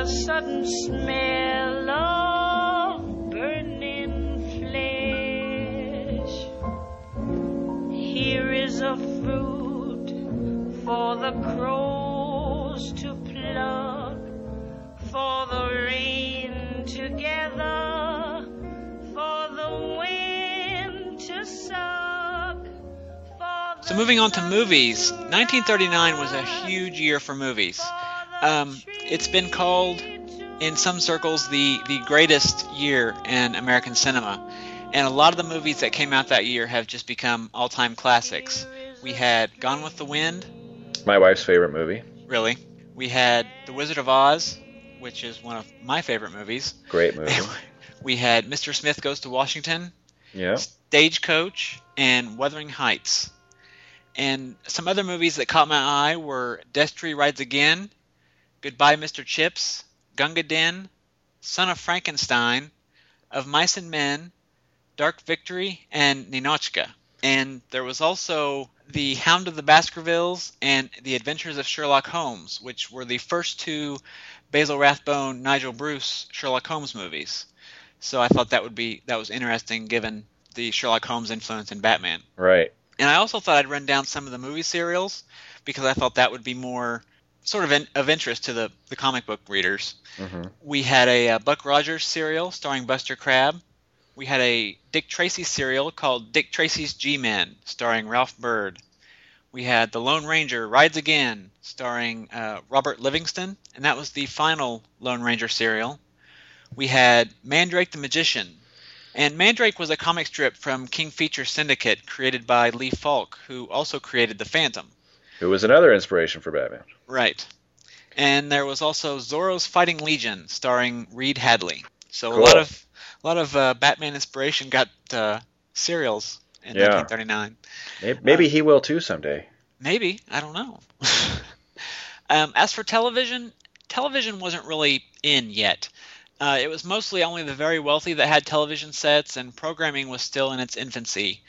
The sudden smell of burning flesh. Here is a fruit for the crows to pluck, for the rain to gather, for the wind to suck. So moving on to movies, 1939 was a huge year for movies. Um, it's been called in some circles the the greatest year in American cinema, and a lot of the movies that came out that year have just become all-time classics. We had Gone with the Wind, My wife's favorite movie. really. We had The Wizard of Oz, which is one of my favorite movies. Great movie. We had Mr. Smith Goes to Washington, Yeah. Stagecoach, and Wuthering Heights. And some other movies that caught my eye were Destry Rides Again, Goodbye Mr. Chips, Gunga Din, Son of Frankenstein, Of Mice and Men, Dark Victory, and Ninotchka. And there was also The Hound of the Baskervilles and The Adventures of Sherlock Holmes, which were the first two Basil Rathbone, Nigel Bruce Sherlock Holmes movies. So I thought that would be that was interesting given the Sherlock Holmes influence in Batman. Right. And I also thought I'd run down some of the movie serials because I thought that would be more sort of in, of interest to the, the comic book readers. hmm We had a uh, Buck Rogers serial starring Buster Crabbe. We had a Dick Tracy serial called Dick Tracy's G-Men starring Ralph Byrd. We had The Lone Ranger Rides Again starring uh, Robert Livingston, and that was the final Lone Ranger serial. We had Mandrake the Magician, and Mandrake was a comic strip from King Feature Syndicate created by Lee Falk, who also created The Phantom. Who was another inspiration for Batman. Right. And there was also Zorro's Fighting Legion, starring Reed Hadley. So Cool. a lot of a lot of uh, Batman inspiration got uh, serials in Yeah. 1939. Maybe, maybe he will too someday. Maybe I don't know. um, as for television, television wasn't really in yet. Uh, it was mostly only the very wealthy that had television sets, and programming was still in its infancy.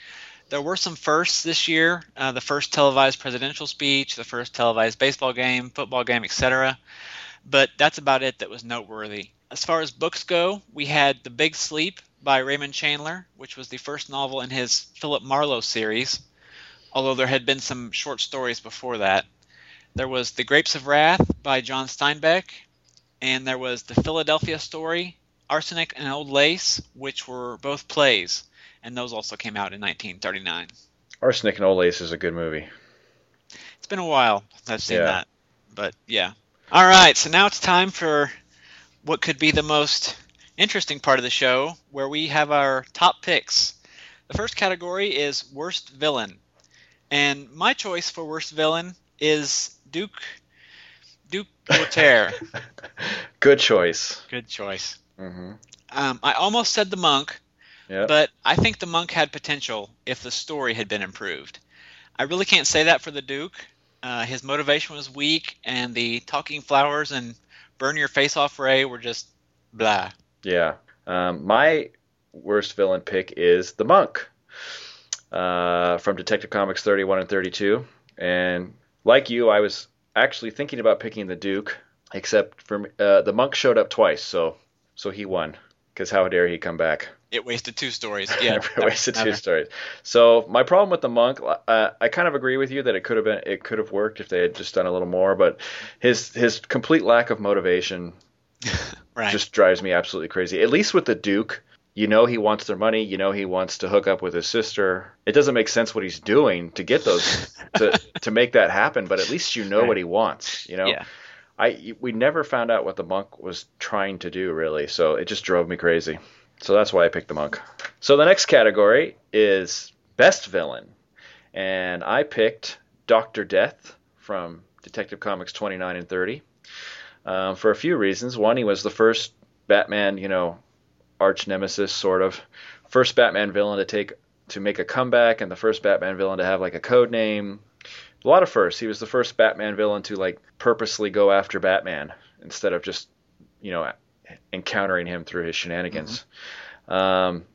There were some firsts this year uh, the first televised presidential speech, the first televised baseball game, football game, etc. But that's about it that was noteworthy. As far as books go, we had The Big Sleep by Raymond Chandler, which was the first novel in his Philip Marlowe series, although there had been some short stories before that. There was The Grapes of Wrath by John Steinbeck, and there was The Philadelphia Story, Arsenic and Old Lace, which were both plays, and those also came out in 1939. Arsenic and Old Lace is a good movie. It's been a while since I've seen Yeah. that, but yeah. All right, so now it's time for what could be the most interesting part of the show, where we have our top picks. The first category is worst villain, and my choice for worst villain is Duke Duke Voltaire. Good choice. Good choice. hmm Um, I almost said the monk, But I think the monk had potential if the story had been improved. I really can't say that for the Duke. Uh, his motivation was weak, and the talking flowers and burn your face off Ray were just blah. Yeah. Um, my worst villain pick is the monk uh, from Detective Comics 31 and 32. And like you, I was actually thinking about picking the Duke, except for uh, the monk showed up twice, so so he won. Because how dare he come back? It wasted two stories. Yeah, I wasted two stories. So my problem with the monk, uh, I kind of agree with you that it could have been, it could have worked if they had just done a little more. But his his complete lack of motivation Right. just drives me absolutely crazy. At least with the Duke, you know he wants their money. You know he wants to hook up with his sister. It doesn't make sense what he's doing to get those to to make that happen. But at least you know Right. what he wants. You know. Yeah. I we never found out what the monk was trying to do really, so it just drove me crazy. So that's why I picked the monk. So the next category is best villain, and I picked Doctor Death from Detective Comics 29 and 30 um, for a few reasons. One, he was the first Batman, you know, arch nemesis sort of, first Batman villain to take to make a comeback, and the first Batman villain to have like a code name. A lot of firsts. He was the first Batman villain to like purposely go after Batman instead of just, you know, encountering him through his shenanigans. Um,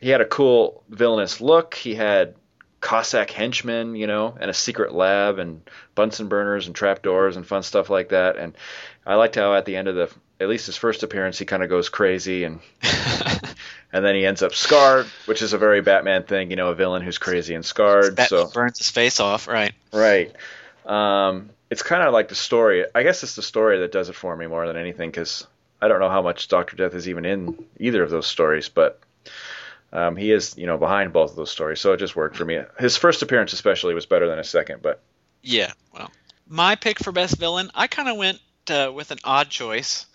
he had a cool villainous look. He had Cossack henchmen, you know, and a secret lab and Bunsen burners and trapdoors and fun stuff like that. And I liked how at the end of the, at least his first appearance, he kind of goes crazy and and then he ends up scarred, which is a very Batman thing, you know, a villain who's crazy and scarred. Batman so burns his face off. Right. Right. Um, it's kind of like the story. I guess it's the story that does it for me more than anything because I don't know how much Doctor Death is even in either of those stories, but um, he is, you know, behind both of those stories, so it just worked for me. His first appearance, especially, was better than his second, but Yeah. Well, my pick for best villain, I kind of went uh, with an odd choice.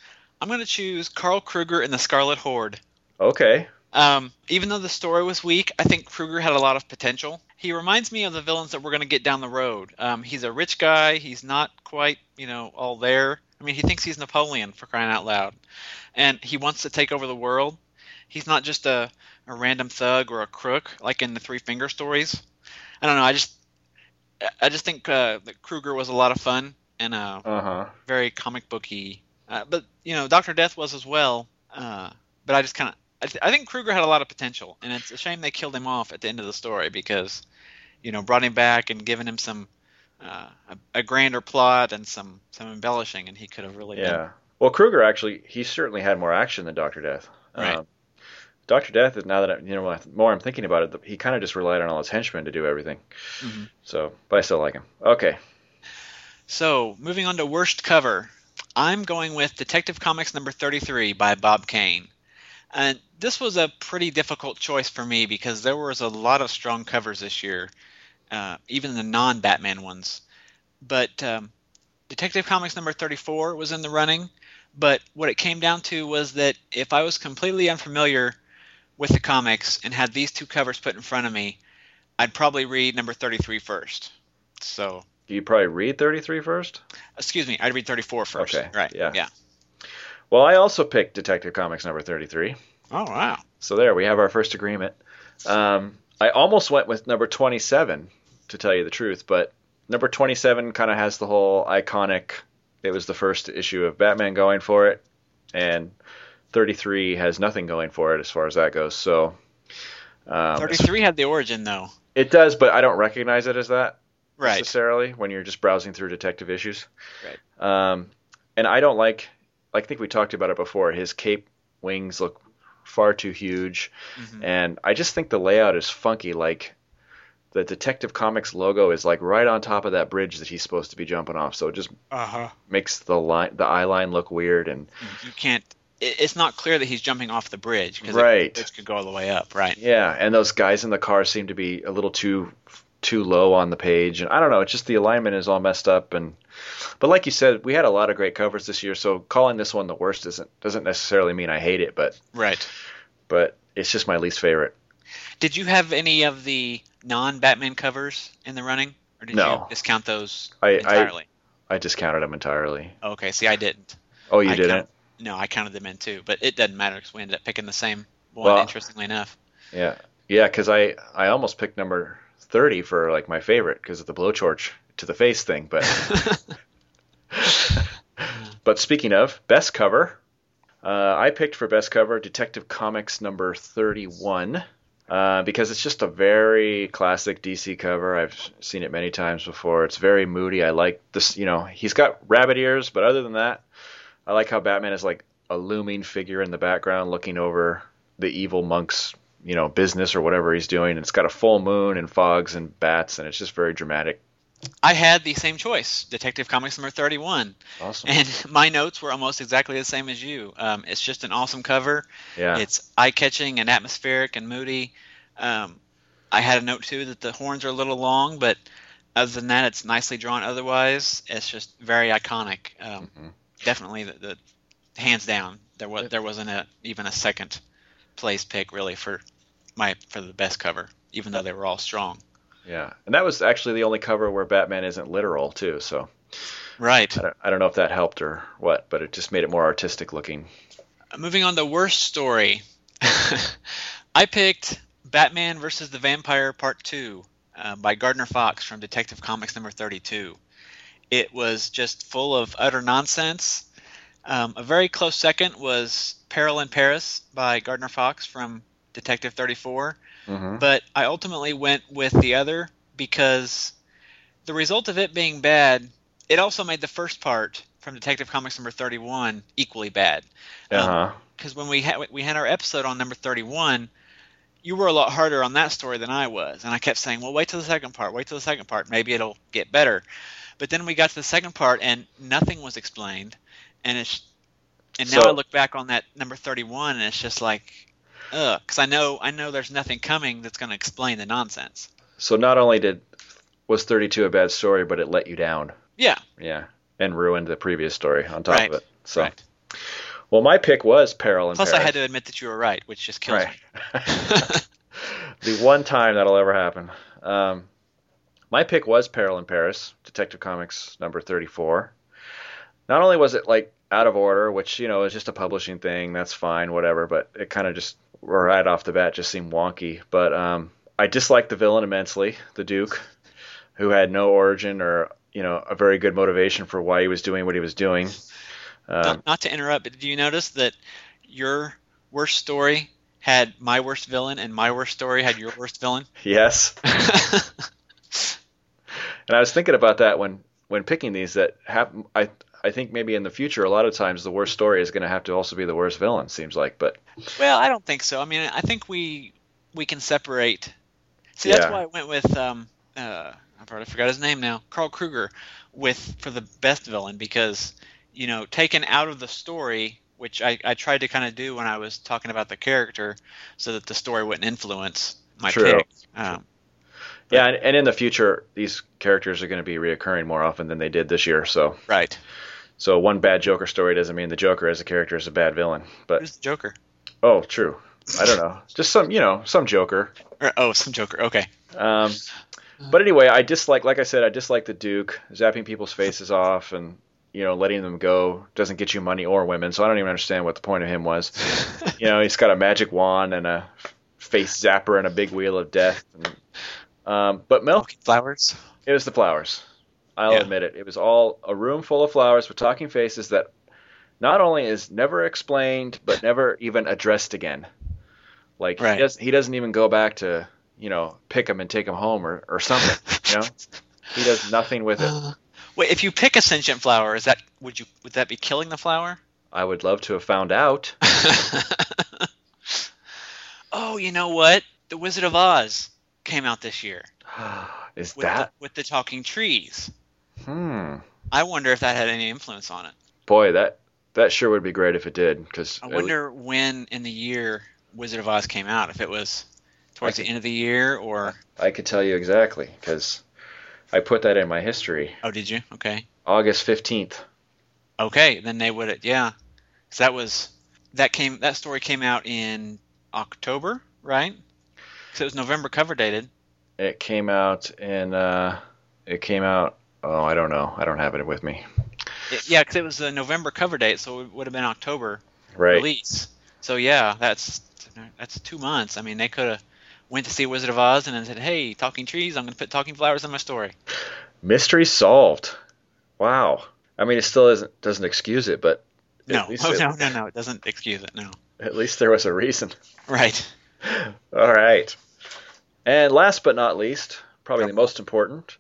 I'm going to choose Carl Kruger in the Scarlet Horde. Okay. Um, even though the story was weak, I think Kruger had a lot of potential. He reminds me of the villains that we're going to get down the road. Um, he's a rich guy. He's not quite, you know, all there. I mean, he thinks he's Napoleon for crying out loud, and he wants to take over the world. He's not just a, a random thug or a crook like in the Three Finger stories. I don't know. I just, I just think uh, that Kruger was a lot of fun and uh, Uh huh. very comic booky. Uh, but you know, Doctor Death was as well. Uh, but I just kind of, I, th- I think Kruger had a lot of potential, and it's a shame they killed him off at the end of the story because, you know, brought him back and given him some, uh, a, a grander plot and some some embellishing, and he could have really Yeah. been. Well, Kruger actually, he certainly had more action than Doctor Death. Right. Um, Doctor Death is now that I, you know, more I'm thinking about it, he kind of just relied on all his henchmen to do everything. Mhm. So, but I still like him. Okay. So moving on to worst cover, I'm going with Detective Comics number 33 by Bob Kane. And this was a pretty difficult choice for me because there was a lot of strong covers this year, uh, even the non-Batman ones. But um, Detective Comics number 34 was in the running. But what it came down to was that if I was completely unfamiliar with the comics and had these two covers put in front of me, I'd probably read number 33 first. So You probably read 33 first? excuse me, I'd read 34 first. Okay, Right. yeah. Yeah. Well, I also picked Detective Comics number 33. Oh wow. So there, we have our first agreement. Um, I almost went with number 27, to tell you the truth, but number 27 kind of has the whole iconic. It was the first issue of Batman going for it, and 33 has nothing going for it as far as that goes. So um, 33 had the origin though. it does, but I don't recognize it as that Right. necessarily when you're just browsing through detective issues. Right. Um, and I don't like, I think we talked about it before. His cape wings look far too huge, Mm-hmm. and I just think the layout is funky. Like the Detective Comics logo is like right on top of that bridge that he's supposed to be jumping off, so it just Uh huh. makes the line, the eye line look weird. And You can't. It's not clear that he's jumping off the bridge because Right. the bridge could go all the way up. Right. yeah, and those guys in the car seem to be a little too too low on the page, and I don't know. It's just the alignment is all messed up, and but like you said, we had a lot of great covers this year. So calling this one the worst doesn't doesn't necessarily mean I hate it, but Right. but it's just my least favorite. Did you have any of the non-Batman covers in the running, or did No. you discount those I entirely? I, I discounted them entirely. okay. See, I didn't. Oh, you I didn't? count- no, I counted them in too, but it doesn't matter because we ended up picking the same one. Well- interestingly enough. Yeah, yeah, because I I almost picked number thirty for like my favorite because of the blowtorch to the face thing, but but speaking of best cover, uh, I picked for best cover Detective Comics number thirty-one. Uh, because it's just a very classic DC cover. I've seen it many times before. It's very moody. I like this. You know, he's got rabbit ears, but other than that, I like how Batman is like a looming figure in the background, looking over the evil monk's you know business or whatever he's doing. And it's got a full moon and fogs and bats, and it's just very dramatic. I had the same choice, Detective Comics number 31. Awesome. And my notes were almost exactly the same as you. Um, it's just an awesome cover. Yeah. It's eye catching and atmospheric and moody. Um, I had a note too that the horns are a little long, but other than that, it's nicely drawn. Otherwise, it's just very iconic. Um, Mm-hmm. Definitely, the, the hands down, there was there wasn't a, even a second place pick really for my for the best cover, even though they were all strong. Yeah, and that was actually the only cover where Batman isn't literal too. So Right. I don't, I don't know if that helped or what, but it just made it more artistic looking. Moving on to worst story, I picked Batman versus the Vampire Part Two uh, by Gardner Fox from Detective Comics number 32. It was just full of utter nonsense. Um, a very close second was Peril in Paris by Gardner Fox from Detective 34, Mhm. but I ultimately went with the other because the result of it being bad, it also made the first part from Detective Comics number 31 equally bad. Uh huh. because when we had we had our episode on number 31 you were a lot harder on that story than i was. And i kept saying well wait till the second part wait till the second part. Maybe it'll get better. But then we got to the second part and nothing was explained and it's and now So- i look back on that number 31 and it's just like ugh because i know i know there's nothing coming that's going to explain the nonsense So not only did was 32 a bad story, but it let you down. yeah Yeah, and ruined the previous story on top Right, of it. So, right. well, my pick was Peril in Paris. plus Paris. i had to admit that you were right which just kills Right. me the one time that'll ever happen. Um, my pick was Peril in Paris, Detective Comics number 34. Not only was it like out of order, which you know is just a publishing thing, that's fine, whatever, but it kind of just right off the bat just seemed wonky. But um, I disliked the villain immensely, the Duke, who had no origin or you know a very good motivation for why he was doing what he was doing. Um, not, to interrupt, but did you notice that your worst story had my worst villain, and my worst story had your worst villain? Yes. and I was thinking about that when when picking these. That hap- I I think maybe in the future, a lot of times the worst story is going to have to also be the worst villain. Seems like, but well, I don't think so. I mean, I think we we can separate. See, that's Yeah. why I went with um uh I probably forgot his name now, Carl Kruger, with for the best villain because you know taken out of the story, which I I tried to kind of do when I was talking about the character, so that the story wouldn't influence my True. pick. Um, yeah, and, and in the future, these characters are going to be reoccurring more often than they did this year. So right. so one bad Joker story doesn't mean the Joker as a character is a bad villain. But Who's the Joker? oh, true. I don't know. Just some you know some Joker. Oh, some Joker. Okay. Um, but anyway, I dislike, like I said, I dislike the Duke zapping people's faces off and you know letting them go doesn't get you money or women. So I don't even understand what the point of him was. you know, he's got a magic wand and a face zapper and a big wheel of death. And, um, but milk Flowers. it was the flowers. I'll Yeah. admit it. It was all a room full of flowers with talking faces that not only is never explained, but never even addressed again. Like Right. he, does, he doesn't even go back to you know pick them and take them home or, or something. you know, he does nothing with it. Wait, if you pick a sentient flower, is that would you would that be killing the flower? I would love to have found out. Oh, you know what? The Wizard of Oz came out this year Is with that? the, with the talking trees. Hmm. I wonder if that had any influence on it. Boy, that that sure would be great if it did. Because I wonder when in the year Wizard of Oz came out. If it was towards the end of the year or I could tell you exactly because I put that in my history. oh, did you? Okay, August fifteenth. okay, then they would yeah, 'Cause that was that came that story came out in October, right? Because it was November cover dated. It came out in. Uh, it came out. Oh, I don't know. I don't have it with me. It, yeah, because it was a November cover date, so it would have been October Right. release. So yeah, that's that's two months. I mean, they could have went to see Wizard of Oz and then said, "Hey, talking trees, I'm going to put talking flowers in my story." Mystery solved. Wow. I mean, it still isn't doesn't excuse it, but No, oh, it- no, no, no, it doesn't excuse it. No, at least there was a reason. right. All right. And last but not least, probably the most important,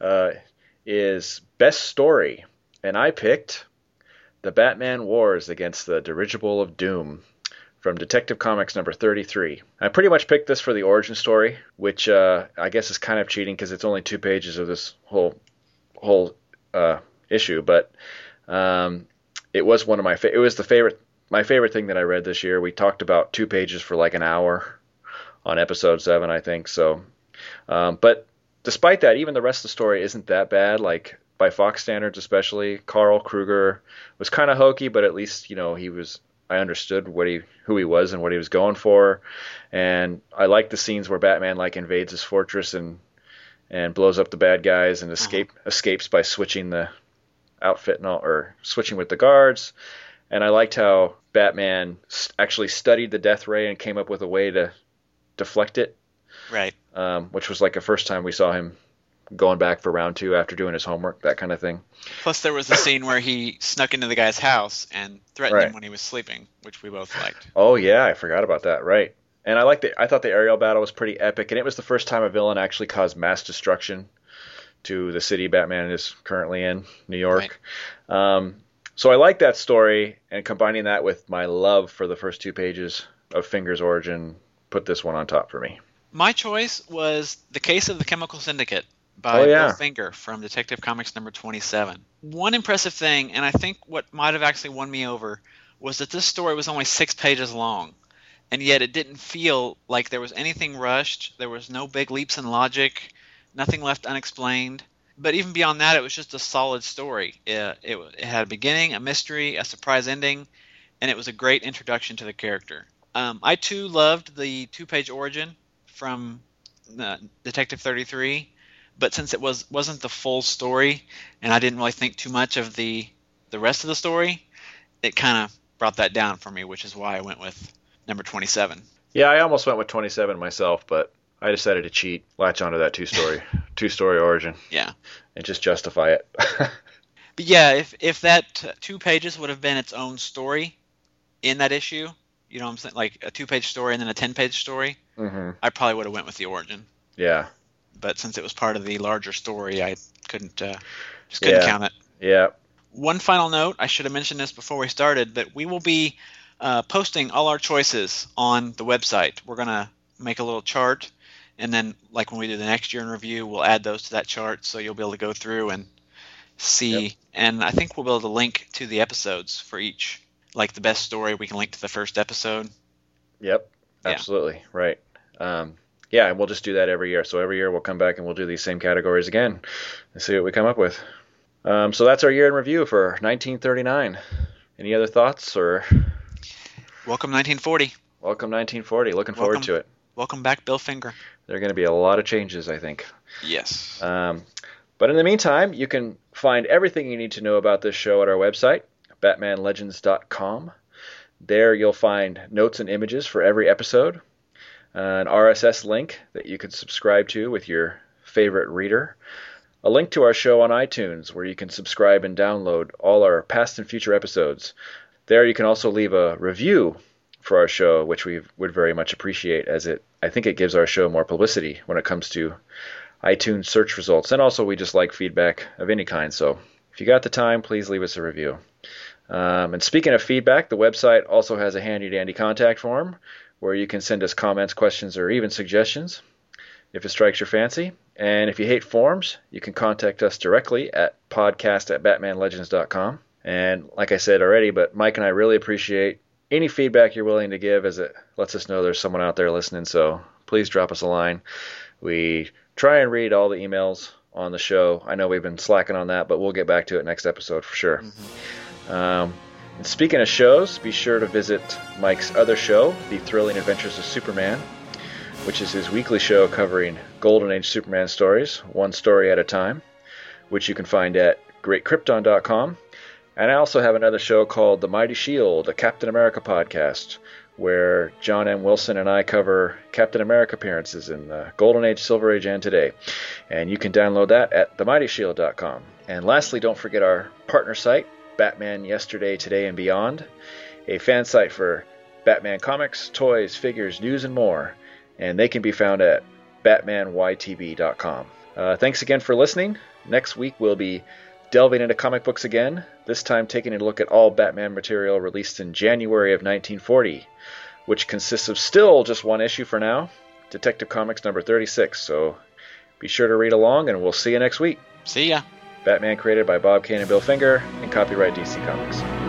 uh, is best story, and I picked the Batman Wars against the Dirigible of Doom from Detective Comics number 33. I pretty much picked this for the origin story, which uh, I guess is kind of cheating because it's only two pages of this whole whole uh, issue, but um, it was one of my fa- it was the favorite my favorite thing that I read this year. We talked about two pages for like an hour on episode seven, I think. So, um, but despite that, even the rest of the story isn't that bad. Like by Fox standards, especially, Carl Kruger was kind of hokey, but at least you know he was. I understood what he who he was and what he was going for, and I like the scenes where Batman like invades his fortress and and blows up the bad guys and escape escapes by switching the outfit and all, or switching with the guards. And I liked how Batman actually studied the death ray and came up with a way to deflect it, Right. um, which was like the first time we saw him going back for round two after doing his homework, that kind of thing. Plus, there was a scene where he snuck into the guy's house and threatened Right. him when he was sleeping, which we both liked. Oh yeah, I forgot about that. Right. And I like the I thought the aerial battle was pretty epic, and it was the first time a villain actually caused mass destruction to the city Batman is currently in, New York. Um, so I like that story, and combining that with my love for the first two pages of Finger's origin, put this one on top for me. My choice was The Case of the Chemical Syndicate by Oh, yeah. Bill Finger from Detective Comics number 27. One impressive thing, and I think what might have actually won me over, was that this story was only six pages long, and yet it didn't feel like there was anything rushed. There was no big leaps in logic, nothing left unexplained. But even beyond that, it was just a solid story. It, it, it had a beginning, a mystery, a surprise ending, and it was a great introduction to the character. Um, I too loved the two-page origin from uh, Detective 33, but since it was wasn't the full story, and I didn't really think too much of the the rest of the story, it kind of brought that down for me, which is why I went with number 27. Yeah, I almost went with 27 myself, but I decided to cheat, latch onto that two story two story origin, Yeah. and just justify it. But yeah, if if that two pages would have been its own story in that issue, you know what I'm saying, like a two-page story and then a 10-page story, hmm I probably would have went with the origin. Yeah. But since it was part of the larger story, I couldn't uh, just couldn't Yeah. count it. Yeah. One final note: I should have mentioned this before we started, but we will be uh, posting all our choices on the website. We're gonna make a little chart, and then, like when we do the next year in review, we'll add those to that chart, so you'll be able to go through and see. And I think we'll be able to link to the episodes for each. Like the best story, we can link to the first episode. Yep. Yeah. Absolutely. Right. Um, yeah, and we'll just do that every year. So every year we'll come back and we'll do these same categories again and see what we come up with. Um, so that's our year in review for 1939. Any other thoughts or Welcome 1940. welcome 1940? Looking forward Welcome. to it. Welcome back, Bill Finger. There are going to be a lot of changes, I think. Yes. Um, but in the meantime, you can find everything you need to know about this show at our website, batmanlegends.com. There you'll find notes and images for every episode, an RSS link that you can subscribe to with your favorite reader, a link to our show on iTunes where you can subscribe and download all our past and future episodes. There you can also leave a review for our show, which we would very much appreciate as it I think it gives our show more publicity when it comes to iTunes search results. And also we just like feedback of any kind. So if you got the time, please leave us a review. Um, and speaking of feedback, the website also has a handy dandy contact form where you can send us comments, questions, or even suggestions if it strikes your fancy. And if you hate forms, you can contact us directly at podcast at batmanlegends.com. And like I said already, but Mike and I really appreciate any feedback you're willing to give as it lets us know there's someone out there listening. So please drop us a line. We try and read all the emails on the show. I know we've been slacking on that, but we'll get back to it next episode for sure. Mm-hmm. Um, speaking of shows, be sure to visit Mike's other show, The Thrilling Adventures of Superman, which is his weekly show covering Golden Age Superman stories, one story at a time, which you can find at greatkrypton.com. And I also have another show called The Mighty Shield, a Captain America podcast, where John M. Wilson and I cover Captain America appearances in the Golden Age, Silver Age, and today. And you can download that at themightyshield.com. And lastly, don't forget our partner site, Batman Yesterday, Today, and Beyond, a fan site for Batman comics, toys, figures, news, and more. And they can be found at batmanytb.com. Uh, thanks again for listening. Next week we'll be delving into comic books again, this time taking a look at all Batman material released in January of 1940, which consists of still just one issue for now Detective Comics number 36. So be sure to read along, and we'll see you next week. See ya. Batman created by Bob Kane and Bill Finger, and copyright DC Comics.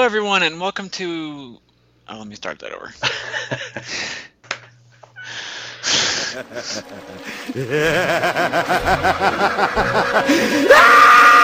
Hello, everyone, and welcome to. Oh, let me start that over.